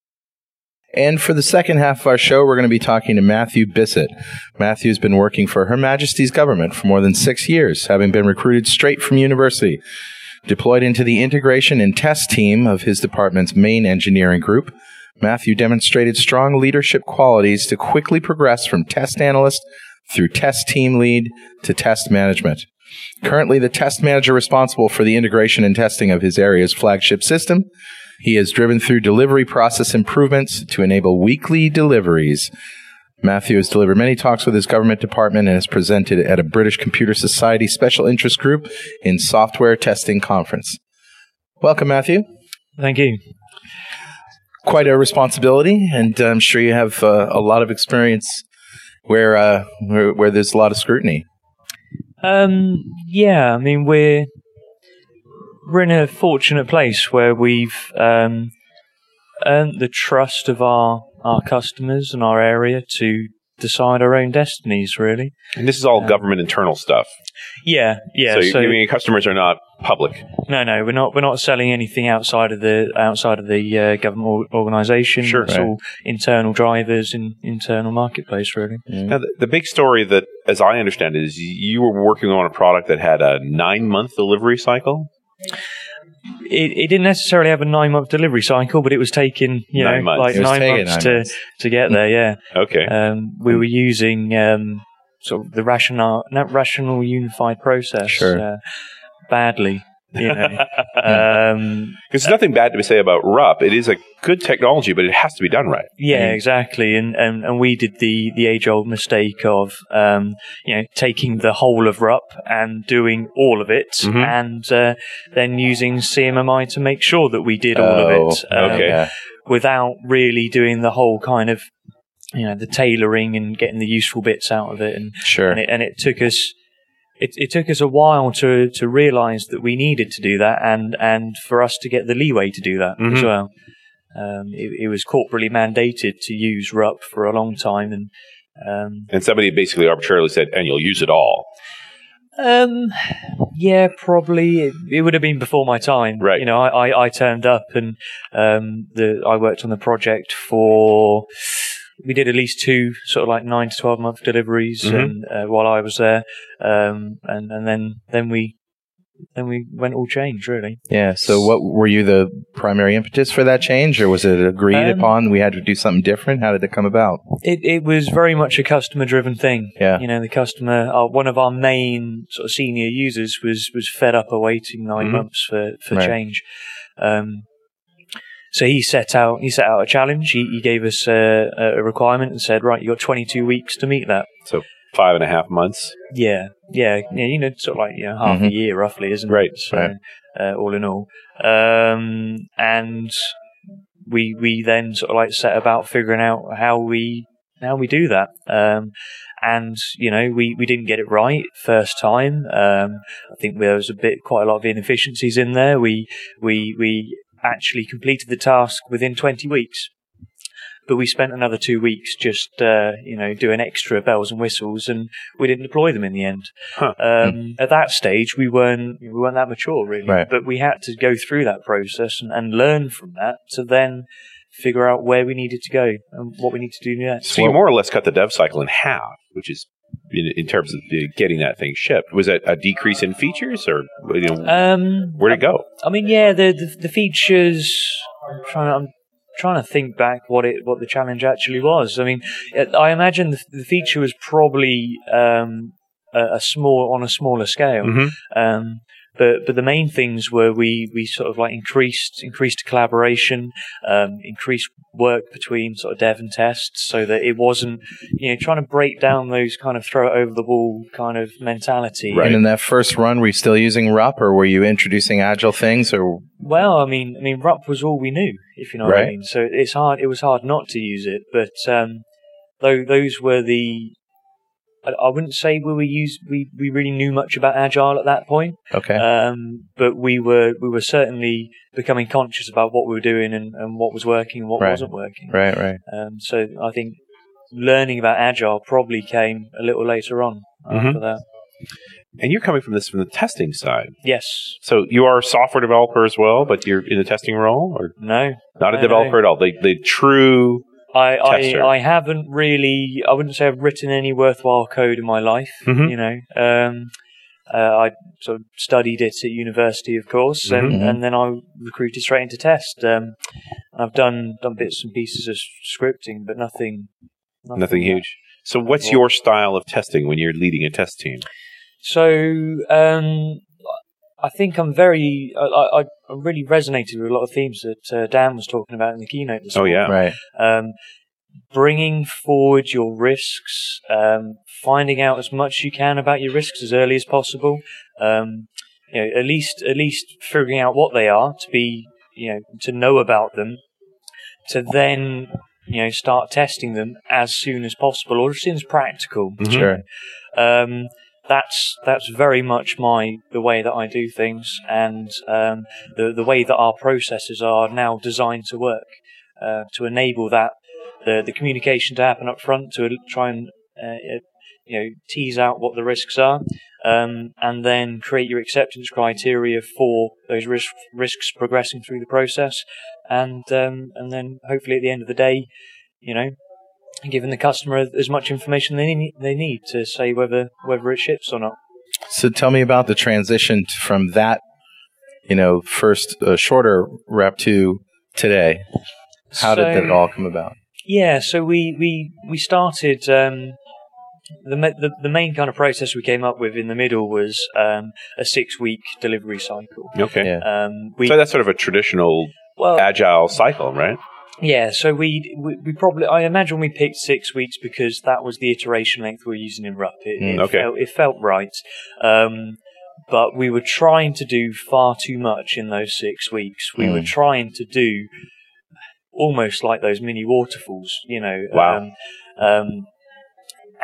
Speaker 2: And for the second half of our show, we're going to be talking to Mathew Bissett. Mathew's been working for Her Majesty's government for more than six years, having been recruited straight from university. Deployed into the integration and test team of his department's main engineering group, Mathew demonstrated strong leadership qualities to quickly progress from test analyst through test team lead to test management. Currently, the test manager responsible for the integration and testing of his area's flagship system. He has driven through delivery process improvements to enable weekly deliveries. Mathew has delivered many talks with his government department and has presented at a British Computer Society special interest group in software testing conference. Welcome, Mathew.
Speaker 6: Thank you.
Speaker 2: Quite a responsibility, and I'm sure you have uh, a lot of experience where, uh, where where there's a lot of scrutiny.
Speaker 6: Um, yeah, I mean we're we're in a fortunate place where we've um, earned the trust of our our customers and our area to decide our own destinies. Really.
Speaker 3: And this is all government internal stuff.
Speaker 6: Yeah, yeah.
Speaker 3: so,
Speaker 6: So,
Speaker 3: you- I mean, customers are not public.
Speaker 6: no, no, we're not we're not selling anything outside of the outside of the uh, government organisation.
Speaker 3: Sure.
Speaker 6: it's
Speaker 2: Right.
Speaker 6: all internal drivers in internal marketplace. Really.
Speaker 3: Now, the, the big story that, as I understand it, is you were working on a product that had a nine month delivery cycle.
Speaker 6: it, it didn't necessarily have a nine month delivery cycle, but it was taking you
Speaker 3: Nine
Speaker 6: know
Speaker 3: months.
Speaker 6: like
Speaker 2: It was
Speaker 6: nine months
Speaker 2: nine
Speaker 6: to
Speaker 2: months.
Speaker 6: to get there. Yeah,
Speaker 3: Okay.
Speaker 6: um, we were using um, sort of the rational not rational unified process
Speaker 2: Sure.
Speaker 6: uh, badly. You know, [laughs] um,
Speaker 3: Because there's nothing bad to say about RUP. It is a good technology, but it has to be done right.
Speaker 6: yeah, exactly. And, and and we did the the age old mistake of um, you know taking the whole of RUP and doing all of it,
Speaker 3: Mhm.
Speaker 6: and uh, then using CMMI to make sure that we did all
Speaker 2: Oh,
Speaker 6: of it. Um,
Speaker 3: okay.
Speaker 2: Yeah.
Speaker 6: without really doing the whole kind of you know the tailoring and getting the useful bits out of it and
Speaker 2: Sure.
Speaker 6: and it, and it took us it, it took us a while to to realize that we needed to do that and and for us to get the leeway to do that as
Speaker 3: Mhm.
Speaker 6: well um, it, it was corporately mandated to use RUP for a long time and um,
Speaker 3: And somebody basically arbitrarily said, and you'll use it all.
Speaker 6: Um, yeah, probably. It, it would have been before my time.
Speaker 3: Right.
Speaker 6: You know, I, I, I turned up and um, the I worked on the project for. We did at least two sort of like nine to twelve month deliveries,
Speaker 3: Mhm.
Speaker 6: and uh, while I was there, um, and and then then we then we went all change really.
Speaker 2: Yeah. So, what were you the primary impetus for that change, or was it agreed
Speaker 6: Um,
Speaker 2: upon we had to do something different? How did it come about?
Speaker 6: It it was very much a customer driven thing.
Speaker 2: Yeah.
Speaker 6: You know, the customer, uh, one of our main sort of senior users was was fed up awaiting 9
Speaker 3: Mhm.
Speaker 6: months for for
Speaker 2: Right.
Speaker 6: change. Um, so he set out he set out a challenge. He, he gave us a, a requirement and said, right, you got 22 weeks to meet that.
Speaker 3: So Five and a half months.
Speaker 6: Yeah, yeah, yeah. You know, sort of like you know half a
Speaker 2: Mhm.
Speaker 6: year roughly, isn't
Speaker 3: Right,
Speaker 6: it? So,
Speaker 2: right.
Speaker 6: Uh, all in all, um, and we we then sort of like set about figuring out how we how we do that. Um, and you know, we, we didn't get it right first time. Um, I think there was a bit, quite a lot of inefficiencies in there. We we we actually completed the task within 20 weeks. But we spent another two weeks just, uh, you know, doing extra bells and whistles, and we didn't deploy them in the end.
Speaker 7: Huh.
Speaker 6: Um, At that stage, we weren't we weren't that mature really,
Speaker 2: Right.
Speaker 6: but we had to go through that process and, and learn from that to then figure out where we needed to go and what we need to do next.
Speaker 7: So you more or less cut the dev cycle in half, which is in, in terms of the, getting that thing shipped. Was that a decrease in features, or you know,
Speaker 6: Um,
Speaker 7: where'd it go?
Speaker 6: I mean, yeah, the the, the features. I'm trying. I'm trying to think back what it what the challenge actually was. I mean, I imagine the, the feature was probably um, a, a small on a smaller scale.
Speaker 7: Mhm.
Speaker 6: Um, but but the main things were we we sort of like increased increased collaboration, um, increased work between sort of dev and test, so that it wasn't you know trying to break down those kind of throw it over the wall kind of mentality. Right.
Speaker 2: And in that first run, were you still using RUP, or were you introducing agile things, or
Speaker 6: Well, I mean, I mean, RUP was all we knew, if you know what I
Speaker 2: Right.
Speaker 6: mean. So it's hard. It was hard not to use it, but um, though those were the. I, I wouldn't say we were use we, we really knew much about agile at that point,
Speaker 2: okay?
Speaker 6: um, but we were we were certainly becoming conscious about what we were doing and, and what was working and what
Speaker 2: Right.
Speaker 6: wasn't working.
Speaker 2: right, right.
Speaker 6: Um, so I think learning about agile probably came a little later on after
Speaker 7: Mhm.
Speaker 6: that.
Speaker 7: And you're coming from this from the testing side.
Speaker 6: Yes.
Speaker 7: So you are a software developer as well, but you're in the testing role, or
Speaker 6: No.
Speaker 7: not a
Speaker 6: No,
Speaker 7: developer at all? The the true.
Speaker 6: I, I I haven't really I wouldn't say I've written any worthwhile code in my life.
Speaker 7: Mhm.
Speaker 6: You know, um, uh, I sort of studied it at university, of course, and,
Speaker 2: Mhm.
Speaker 6: and then I recruited straight into test. Um, I've done done bits and pieces of scripting, but nothing
Speaker 7: Nothing huge. So what's your style of testing when you're leading a test team?
Speaker 6: So um, I think I'm very I, I, I really resonated with a lot of themes that uh, Dan was talking about in the keynote. This
Speaker 7: Oh
Speaker 6: morning.
Speaker 7: yeah.
Speaker 2: Right.
Speaker 6: um, bringing forward your risks, um, finding out as much as you can about your risks as early as possible. Um, you know, at least at least figuring out what they are to be, you know, to know about them, to then you know start testing them as soon as possible or as soon as practical.
Speaker 7: Mhm.
Speaker 2: Sure.
Speaker 6: Um, that's that's very much my the way that I do things, and um, the the way that our processes are now designed to work uh, to enable that the the communication to happen up front to try and uh, you know tease out what the risks are, um, and then create your acceptance criteria for those risk, risks progressing through the process, and um, and then hopefully at the end of the day, you know, giving the customer as much information they need, they need to say whether whether it ships or not.
Speaker 2: So tell me about the transition from that, you know, first uh, shorter rep to today. How did that all come about?
Speaker 6: Yeah, so we we we started. Um, the, the the main kind of process we came up with in the middle was um, a six week delivery cycle.
Speaker 7: Okay.
Speaker 2: Yeah.
Speaker 6: Um, we
Speaker 7: So that's sort of a traditional
Speaker 6: well,
Speaker 7: agile cycle, right?
Speaker 6: Yeah, so we, we we probably I imagine we picked six weeks because that was the iteration length we were using in RUP. It,
Speaker 2: Mm,
Speaker 6: it
Speaker 7: okay.
Speaker 6: felt, it felt right, um, but we were trying to do far too much in those six weeks. We were
Speaker 2: Mm.
Speaker 6: trying to do almost like those mini waterfalls, you know.
Speaker 7: Wow.
Speaker 6: Um, um,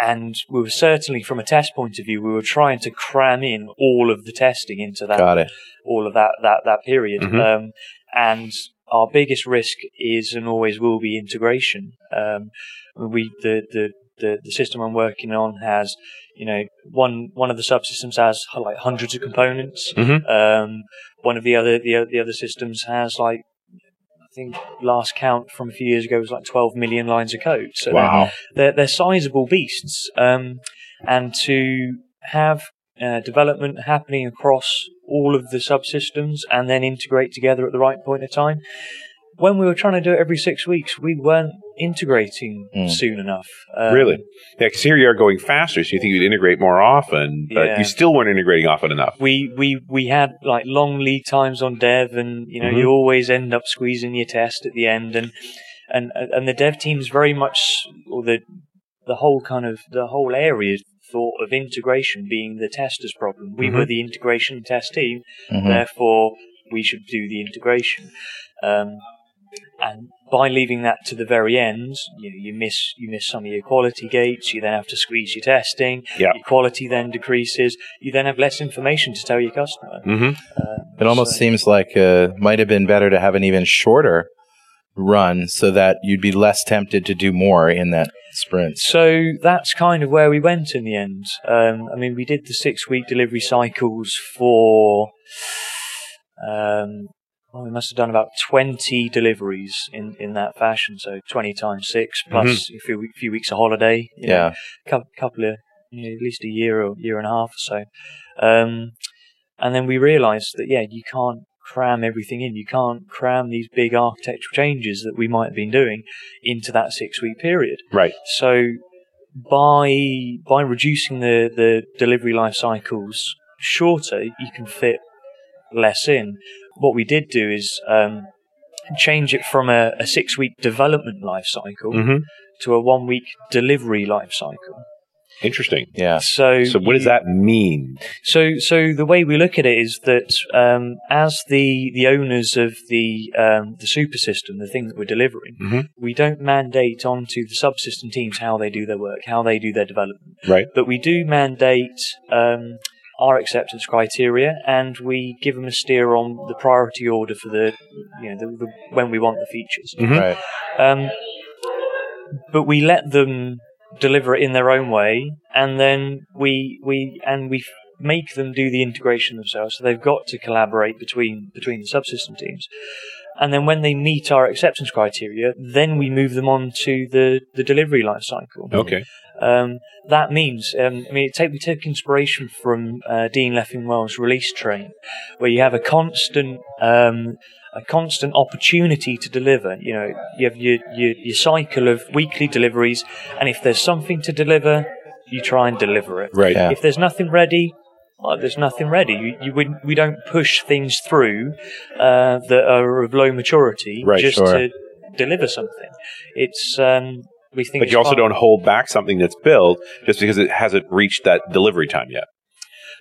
Speaker 6: and we were certainly, from a test point of view, we were trying to cram in all of the testing into that
Speaker 2: Got it.
Speaker 6: all of that that that period.
Speaker 7: Mhm.
Speaker 6: Um, and our biggest risk is and always will be integration. Um, we the, the the the system I'm working on has you know one one of the subsystems has like hundreds of components.
Speaker 7: Mhm.
Speaker 6: Um, one of the other the the other systems has like I think last count from a few years ago was like 12 million lines of code. So they're-
Speaker 7: Wow.
Speaker 6: they're, they're sizable beasts. Um, and to have uh, development happening across all of the subsystems and then integrate together at the right point of time. When we were trying to do it every six weeks, we weren't integrating
Speaker 2: Mm.
Speaker 6: soon enough. Um,
Speaker 7: Really? Yeah, because here you are going faster, so you think you'd integrate more often, but
Speaker 6: Yeah.
Speaker 7: you still weren't integrating often enough.
Speaker 6: We, we we had like long lead times on dev, and you know
Speaker 7: Mhm.
Speaker 6: you always end up squeezing your test at the end, and and and the dev teams very much, or the the whole kind of the whole area thought of integration being the tester's problem. We were the integration test team,
Speaker 2: Mhm.
Speaker 6: therefore we should do the integration. Um, and by leaving that to the very end, you, you miss you miss some of your quality gates. You then have to squeeze your testing.
Speaker 7: Yeah.
Speaker 6: Your quality then decreases. You then have less information to tell your customer.
Speaker 7: Mm-hmm.
Speaker 2: It almost
Speaker 6: So-
Speaker 2: seems like uh, might have been better to have an even shorter run so that you'd be less tempted to do more in that sprint.
Speaker 6: So that's kind of where we went in the end. Um, I mean, we did the six week delivery cycles for, um, well, we must have done about 20 deliveries in, in that fashion. So 20 times six plus a few, few weeks of holiday. you know,
Speaker 2: Yeah.
Speaker 6: couple, couple of, you know, at least a year or year and a half or so. Um, and then we realized that, yeah, you can't cram everything in. You can't cram these big architectural changes that we might have been doing into that six week period.
Speaker 7: Right.
Speaker 6: So by by reducing the, the delivery life cycles shorter, you can fit less in. What we did do is um, change it from a, a six week development life cycle
Speaker 7: Mm-hmm.
Speaker 6: to a one week delivery life cycle.
Speaker 7: Interesting.
Speaker 2: Yeah.
Speaker 6: So
Speaker 7: So what does
Speaker 6: you-
Speaker 7: that mean?
Speaker 6: so, so the way we look at it is that um, as the the owners of the um, the super system, the thing that we're delivering,
Speaker 7: Mhm.
Speaker 6: we don't mandate onto the subsystem teams how they do their work, how they do their development,
Speaker 7: Right.
Speaker 6: but we do mandate um, our acceptance criteria, and we give them a steer on the priority order for the you know the, the, when we want the features.
Speaker 7: Mhm.
Speaker 2: Right.
Speaker 6: Um, but we let them deliver it in their own way, and then we we and we make them do the integration themselves. So they've got to collaborate between between the subsystem teams. And then when they meet our acceptance criteria, then we move them on to the, the delivery life cycle.
Speaker 7: Okay.
Speaker 6: Um, that means, um, I mean, take, we took inspiration from uh, Dean Leffingwell's release train, where you have a constant, um, a constant opportunity to deliver. You know, you have your, your, your cycle of weekly deliveries, and if there's something to deliver, you try and deliver it.
Speaker 7: Right.
Speaker 2: Yeah.
Speaker 6: If there's nothing ready, well, there's nothing ready. You, you wouldn't, we don't push things through uh, that are of low maturity
Speaker 7: Right,
Speaker 6: just
Speaker 2: sure.
Speaker 6: to deliver something. It's um, we think.
Speaker 7: But you also
Speaker 6: far-
Speaker 7: don't hold back something that's built just because it hasn't reached that delivery time yet.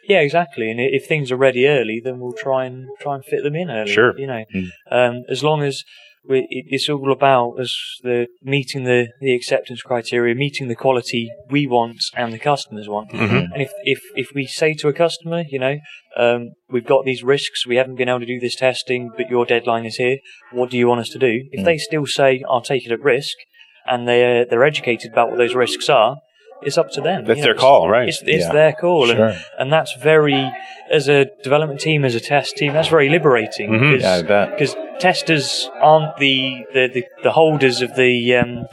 Speaker 6: Yeah, exactly. And if things are ready early, then we'll try and try and fit them in early.
Speaker 7: Sure.
Speaker 6: You know,
Speaker 2: Mm.
Speaker 6: um, as long as we, it's all about as the meeting the, the acceptance criteria, meeting the quality we want and the customers want.
Speaker 7: Mhm.
Speaker 6: And if, if if we say to a customer, you know, um, we've got these risks, we haven't been able to do this testing, but your deadline is here. What do you want us to do? If
Speaker 2: Mm.
Speaker 6: they still say, "I'll take it at risk," and they're they're educated about what those risks are, it's up to them.
Speaker 7: That's
Speaker 6: you know,
Speaker 7: their
Speaker 6: it's-
Speaker 7: call, right?
Speaker 6: It's, it's
Speaker 2: Yeah.
Speaker 6: their call, and
Speaker 2: Sure.
Speaker 6: and that's very as a development team as a test team that's very liberating
Speaker 7: Mhm.
Speaker 2: Yeah, I bet.
Speaker 6: because testers aren't the, the, the, the holders of the um,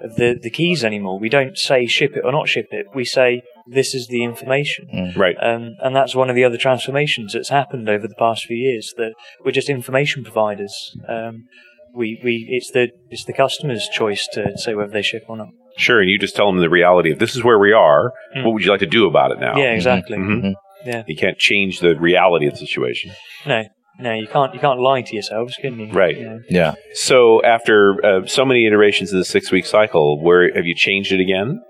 Speaker 6: of the, the keys anymore we don't say ship it or not ship it we say this is the information
Speaker 7: Right.
Speaker 6: um, and that's one of the other transformations that's happened over the past few years that we're just information providers um, we, we it's the it's the customer's choice to say whether they ship or not
Speaker 7: Sure. And you just tell them the reality of this is where we are.
Speaker 6: Mm.
Speaker 7: What would you like to do about it now?
Speaker 6: yeah exactly
Speaker 7: Mhm.
Speaker 6: yeah
Speaker 7: You can't change the reality of the situation.
Speaker 6: no no you can't you can't lie to yourselves can you
Speaker 7: Right.
Speaker 6: You know?
Speaker 2: Yeah.
Speaker 7: So after uh, so many iterations of the six week cycle, where have you changed it again?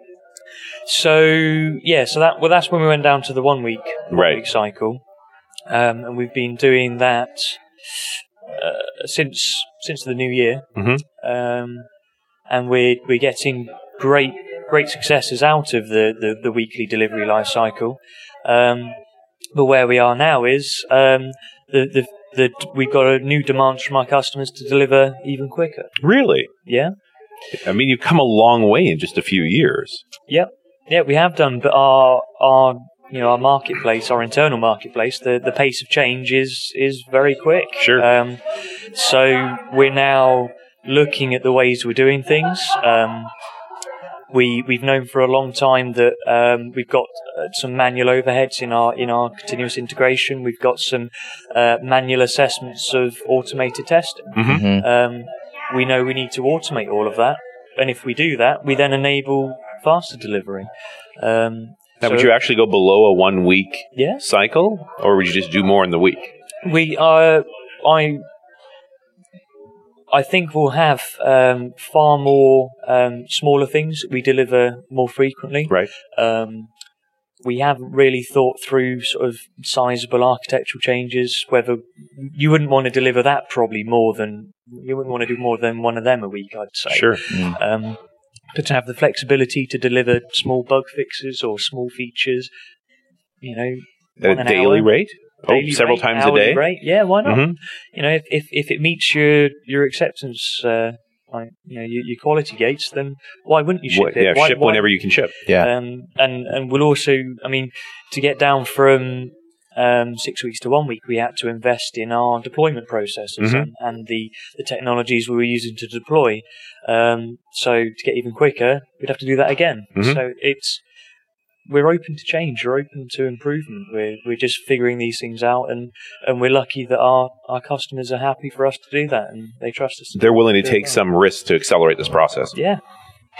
Speaker 6: So yeah, so that well, that's when we went down to the one week
Speaker 7: Right.
Speaker 6: week cycle, um, and we've been doing that uh, since since the new year,
Speaker 7: Mhm.
Speaker 6: um, and we're we're getting great great successes out of the the, the weekly delivery life cycle. Um, but where we are now is um, the the the we've got a new demand from our customers to deliver even quicker.
Speaker 7: Really?
Speaker 6: Yeah.
Speaker 7: I mean, you've come a long way in just a few years.
Speaker 6: Yep. Yeah, we have done, but our our you know our marketplace, our internal marketplace, the the pace of change is is very quick.
Speaker 7: Sure.
Speaker 6: Um, so we're now looking at the ways we're doing things. Um, we we've known for a long time that um, we've got uh, some manual overheads in our in our continuous integration. We've got some uh, manual assessments of automated testing.
Speaker 2: Mhm.
Speaker 6: Um, we know we need to automate all of that, and if we do that, we then enable faster delivery. Um,
Speaker 7: Now,
Speaker 6: so-
Speaker 7: would you actually go below a one week
Speaker 6: Yeah,
Speaker 7: cycle, or would you just do more in the week?
Speaker 6: we are. I I think we'll have um, far more um, smaller things that we deliver more frequently.
Speaker 7: Right.
Speaker 6: Um, we haven't really thought through sort of sizable architectural changes. Whether you wouldn't want to deliver that probably more than you wouldn't want to do more than one of them a week, I'd say.
Speaker 7: Sure.
Speaker 6: Um, but to have the flexibility to deliver small bug fixes or small features, you know,
Speaker 7: At a daily
Speaker 6: hour,
Speaker 7: rate? Oh, several
Speaker 6: rate,
Speaker 7: times a day?
Speaker 6: right? Yeah, why not?
Speaker 7: Mhm.
Speaker 6: You know, if, if if it meets your your acceptance, uh, like you know, your, your quality gates, then why wouldn't you ship
Speaker 7: What-
Speaker 6: it?
Speaker 7: yeah,
Speaker 6: Why-
Speaker 7: ship
Speaker 6: why-
Speaker 7: whenever you can ship.
Speaker 2: Yeah.
Speaker 6: um, and and we'll also, I mean, to get down from um, six weeks to one week, we had to invest in our deployment processes
Speaker 7: Mhm.
Speaker 6: and, and the, the technologies we were using to deploy. Um, so to get even quicker, we'd have to do that again.
Speaker 7: Mhm.
Speaker 6: So it's we're open to change, we're open to improvement. We're we're just figuring these things out, and, and we're lucky that our, our customers are happy for us to do that, and they trust us.
Speaker 7: They're willing to take
Speaker 6: well.
Speaker 7: some risks to accelerate this process.
Speaker 6: Yeah,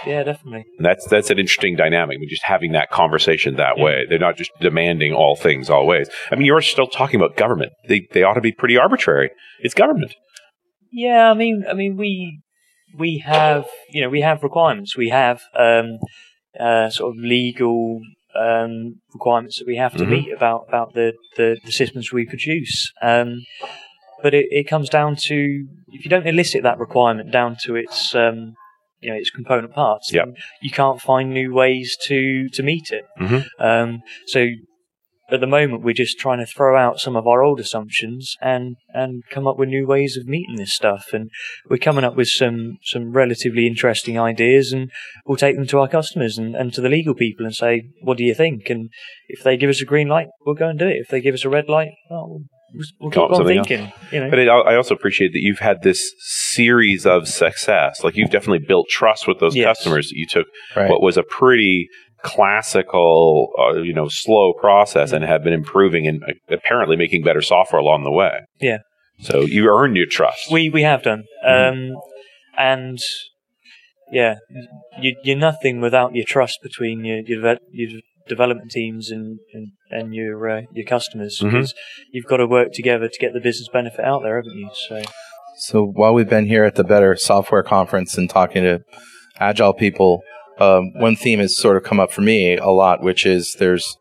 Speaker 6: yeah, definitely.
Speaker 7: And that's that's an interesting dynamic. I mean, just having that conversation that
Speaker 6: Yeah.
Speaker 7: way. They're not just demanding all things always. I mean, you're still talking about government. They they ought to be pretty arbitrary. It's government.
Speaker 6: Yeah, I mean, I mean, we we have you know we have requirements. We have um, uh, sort of legal um, requirements that we have to
Speaker 7: Mhm.
Speaker 6: meet about about the, the, the systems we produce. Um, but it, it comes down to if you don't elicit that requirement down to its um, you know its component parts,
Speaker 7: Yep.
Speaker 6: you can't find new ways to to meet it.
Speaker 7: Mhm.
Speaker 6: Um, so at the moment, we're just trying to throw out some of our old assumptions and and come up with new ways of meeting this stuff. And we're coming up with some some relatively interesting ideas, and we'll take them to our customers and, and to the legal people and say, "What do you think?" And if they give us a green light, we'll go and do it. If they give us a red light, well, we'll, we'll keep on thinking. You know,
Speaker 7: But it, I also appreciate that you've had this series of success. Like you've definitely built trust with those
Speaker 6: Yes.
Speaker 7: customers. That you took
Speaker 2: Right.
Speaker 7: what was a pretty classical, uh, you know, slow process and have been improving and uh, apparently making better software along the way.
Speaker 6: Yeah.
Speaker 7: So you earned your trust.
Speaker 6: We we have done, um, and yeah, you, you're nothing without your trust between your your, ve- your development teams and and, and your uh, your customers because you've got to work together to get the business benefit out there, haven't you? So
Speaker 2: So while we've been here at the Better Software Conference and talking to agile people, um, one theme has sort of come up for me a lot, which is there's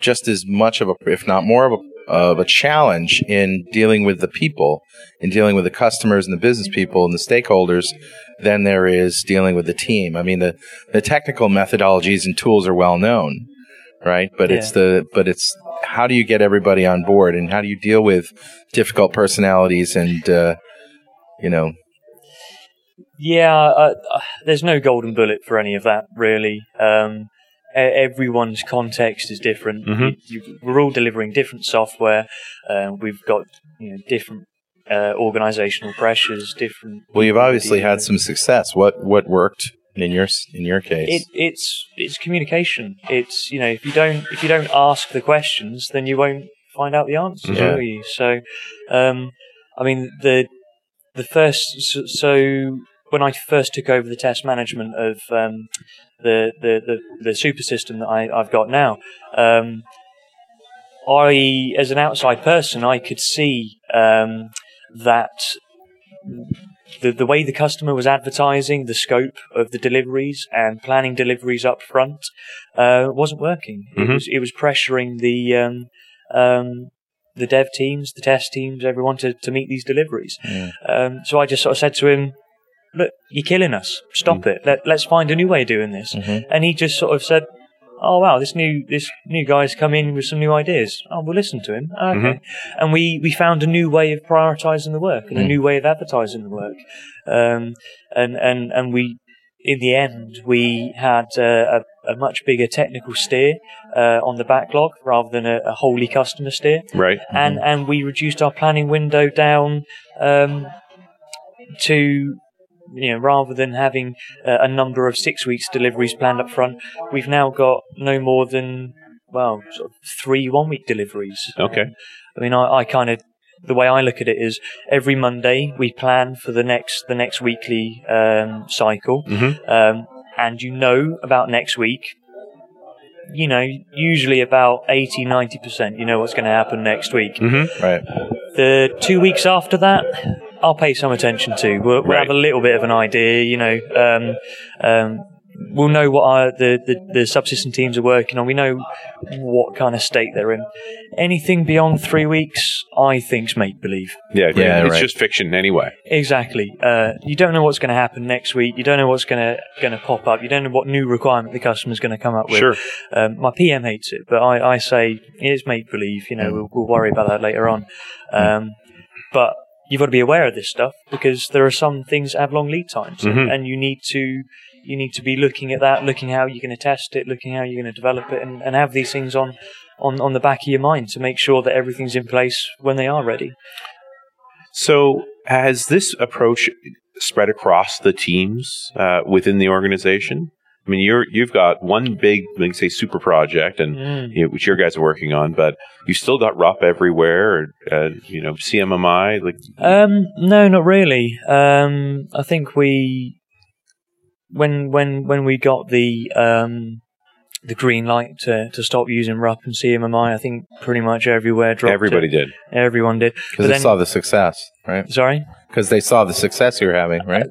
Speaker 2: just as much of a, if not more of a, of a challenge in dealing with the people, in dealing with the customers and the business people and the stakeholders than there is dealing with the team. I mean, the, the technical methodologies and tools are well known, right? But it's the, but it's how do you get everybody on board and how do you deal with difficult personalities and, uh, you know,
Speaker 6: yeah, uh, uh, there's no golden bullet for any of that really. Um, everyone's context is different.
Speaker 7: Mhm.
Speaker 6: You, you, we're all delivering different software. Uh, we've got you know different uh, organizational pressures, different.
Speaker 2: Well, you've obviously
Speaker 6: people.
Speaker 2: had some success. What what worked in your in your case?
Speaker 6: It, it's it's communication. It's you know if you don't if you don't ask the questions, then you won't find out the answers,
Speaker 2: Yeah.
Speaker 6: will you? So, um, I mean the the first so, so when I first took over the test management of um, the, the the the super system that I, I've got now. Um, I, as an outside person, I could see um, that the the way the customer was advertising the scope of the deliveries and planning deliveries up front uh, wasn't working. It
Speaker 7: Mhm.
Speaker 6: was it was pressuring the um, um, the dev teams, the test teams, everyone to, to meet these deliveries.
Speaker 2: Yeah.
Speaker 6: Um, so I just sort of said to him, "Look, you're killing us. Stop
Speaker 7: Mm.
Speaker 6: it. Let, let's find a new way of doing this."
Speaker 2: Mhm.
Speaker 6: And he just sort of said, "Oh wow, this new this new guy's come in with some new ideas. Oh, we'll listen to him." Okay,
Speaker 7: Mm-hmm.
Speaker 6: and we we found a new way of prioritizing the work and a
Speaker 2: Mm.
Speaker 6: new way of advertising the work, um, and and and we. In the end, we had uh, a, a much bigger technical steer uh, on the backlog rather than a, a wholly customer steer
Speaker 7: Right.
Speaker 6: and and we reduced our planning window down um, to you know rather than having uh, a number of six weeks deliveries planned up front, we've now got no more than well sort of three one week deliveries.
Speaker 7: Okay.
Speaker 6: I mean, I, I kind of the way I look at it is every Monday we plan for the next the next weekly um, cycle,
Speaker 7: Mhm.
Speaker 6: um, and you know about next week. You know, usually about 80 90 percent. You know what's going to happen next week.
Speaker 7: Mm-hmm.
Speaker 2: right.
Speaker 6: The two weeks after that, I'll pay some attention to. We'll, we'll
Speaker 7: Right.
Speaker 6: have a little bit of an idea, you know. Um, um, we'll know what our, the, the the subsystem teams are working on. We know what kind of state they're in. Anything beyond three weeks, I think's make believe.
Speaker 7: Yeah,
Speaker 2: Yeah,
Speaker 7: it's
Speaker 2: right.
Speaker 7: just fiction anyway.
Speaker 6: Exactly. Uh, you don't know what's going to happen next week. You don't know what's going to going to pop up. You don't know what new requirement the customer's going to come up with.
Speaker 7: Sure.
Speaker 6: Um, my PM hates it, but I, I say it's make believe. You know, we'll, we'll worry about that later on. Um, but you've got to be aware of this stuff because there are some things that have long lead times, and-
Speaker 7: Mhm.
Speaker 6: and you need to you need to be looking at that, looking how you're going to test it, looking how you're going to develop it, and, and have these things on, on on the back of your mind to make sure that everything's in place when they are ready.
Speaker 7: So, has this approach spread across the teams uh, within the organization? I mean, you're you've got one big, like say, super project, and
Speaker 6: Mm.
Speaker 7: you know, which your guys are working on, but you still got RUP everywhere, uh, you know, CMMI. Like,
Speaker 6: Um, no, not really. Um, I think we when when when we got the um, the green light to, to stop using RUP and CMMI, I think pretty much everywhere dropped.
Speaker 7: everybody
Speaker 6: it.
Speaker 7: did.
Speaker 6: Everyone did.
Speaker 2: Because they
Speaker 6: then-
Speaker 2: saw the success, right?
Speaker 6: Sorry.
Speaker 2: Because they saw the success you were having, right?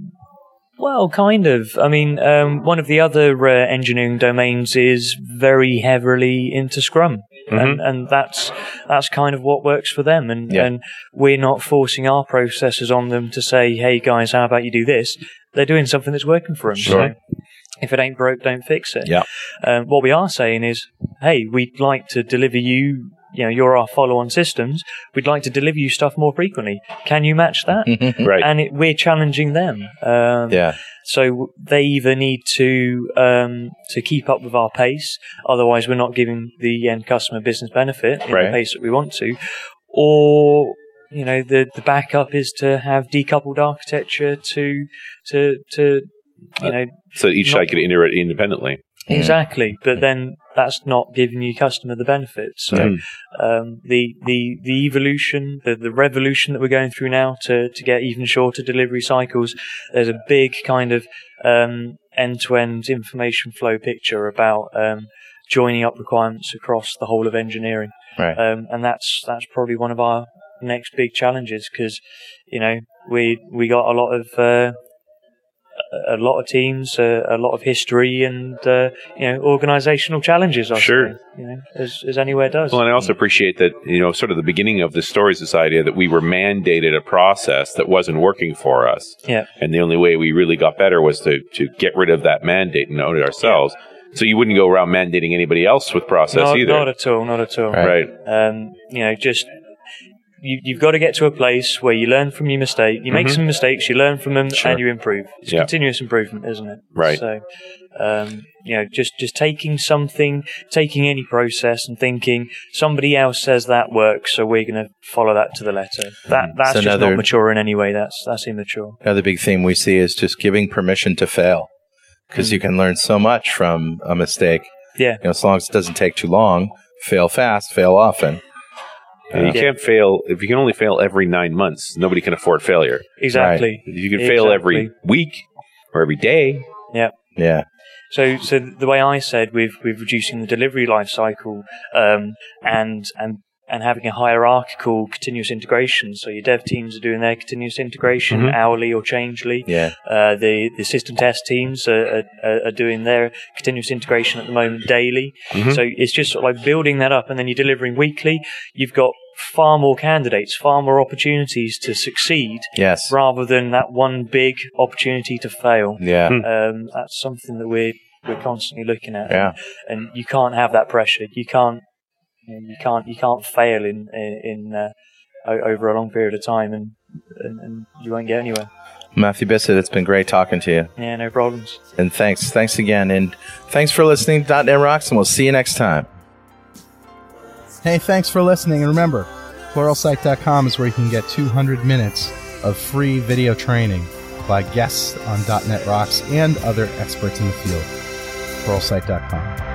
Speaker 6: Well, kind of. I mean, um, one of the other uh, engineering domains is very heavily into Scrum, and and that's that's kind of what works for them. And
Speaker 2: Yeah.
Speaker 6: and we're not forcing our processes on them to say, "Hey guys, how about you do this?" They're doing something that's working for them.
Speaker 2: Sure.
Speaker 6: if it ain't broke, don't fix it.
Speaker 2: Yeah.
Speaker 6: Um, what we are saying is, hey, we'd like to deliver you. You know, you're our follow-on systems. We'd like to deliver you stuff more frequently. Can you match that? [laughs]
Speaker 7: Right.
Speaker 6: And it, we're challenging them. Um,
Speaker 2: yeah.
Speaker 6: so they either need to um, to keep up with our pace, otherwise we're not giving the end customer business benefit in
Speaker 7: Right.
Speaker 6: the pace that we want to, or you know the the backup is to have decoupled architecture to to to you know
Speaker 7: So each
Speaker 6: Not-
Speaker 7: side could iterate independently.
Speaker 6: Exactly, but then that's not giving your customer the benefits. So um, the the the evolution, the the revolution that we're going through now to to get even shorter delivery cycles. There's a big kind of um, end-to-end information flow picture about um, joining up requirements across the whole of engineering,
Speaker 2: Right.
Speaker 6: um, and that's that's probably one of our next big challenges because you know we we got a lot of uh, a a lot of teams, uh, a lot of history, and uh, you know organizational challenges. I
Speaker 7: Sure.
Speaker 6: suppose, you know, as as anywhere does.
Speaker 7: Well, and I also appreciate that, you know, sort of the beginning of the story is this idea that we were mandated a process that wasn't working for us.
Speaker 6: Yeah.
Speaker 7: And the only way we really got better was to, to get rid of that mandate and own it ourselves. So you wouldn't go around mandating anybody else with process
Speaker 6: not,
Speaker 7: either.
Speaker 6: not at all, not at all.
Speaker 2: Right.
Speaker 7: right.
Speaker 6: Um, you know, just you, you've got to get to a place where you learn from your mistake. You make
Speaker 7: Mhm.
Speaker 6: some mistakes, you learn from them,
Speaker 7: Sure.
Speaker 6: and you improve. It's
Speaker 7: Yeah.
Speaker 6: continuous improvement, isn't it?
Speaker 7: Right.
Speaker 6: So, um, you know, just just taking something, taking any process, and thinking somebody else says that works, so we're going to follow that to the letter. That that's
Speaker 2: So
Speaker 6: just
Speaker 2: another-
Speaker 6: not mature in any way. That's that's immature.
Speaker 2: Another big theme we see is just giving permission to fail because you can learn so much from a mistake.
Speaker 6: Yeah.
Speaker 2: You know, as long as it doesn't take too long, fail fast, fail often.
Speaker 7: And you can't fail if you can only fail every nine months. Nobody can afford failure.
Speaker 6: Exactly.
Speaker 7: If you can fail every week or every day,
Speaker 2: Yeah. Yeah.
Speaker 6: So, so the way I said with with reducing the delivery life cycle, um, and and and having a hierarchical continuous integration. So your dev teams are doing their continuous integration
Speaker 7: Mhm.
Speaker 6: hourly or changely.
Speaker 2: Yeah.
Speaker 6: Uh, the the system test teams are, are, are doing their continuous integration at the moment daily.
Speaker 7: Mhm.
Speaker 6: So it's just sort of like building that up, and then you're delivering weekly. You've got far more candidates, far more opportunities to succeed,
Speaker 2: Yes.
Speaker 6: rather than that one big opportunity to fail.
Speaker 2: Yeah.
Speaker 7: Hmm.
Speaker 6: Um, that's something that we're we're constantly looking at.
Speaker 2: Yeah.
Speaker 6: and you can't have that pressure. You can't you, you can't you can't fail in in, in uh, over a long period of time, and, and and you won't get anywhere.
Speaker 2: Mathew Bissett, it's been great talking to you.
Speaker 6: Yeah, no problems.
Speaker 2: And thanks. Thanks again. And thanks for listening to .NET Rocks, and we'll see you next time.
Speaker 5: Hey, thanks for listening. And remember, pluralsight.com is where you can get 200 minutes of free video training by guests on .NET Rocks and other experts in the field. pluralsight.com.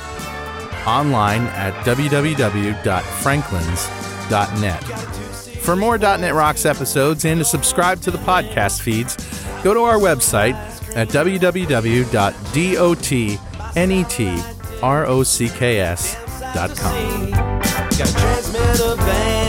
Speaker 5: Online at www.franklins.net. For more .NET Rocks episodes and to subscribe to the podcast feeds, go to our website at www.dotnetrocks.com.
Speaker 8: Got transmitter band.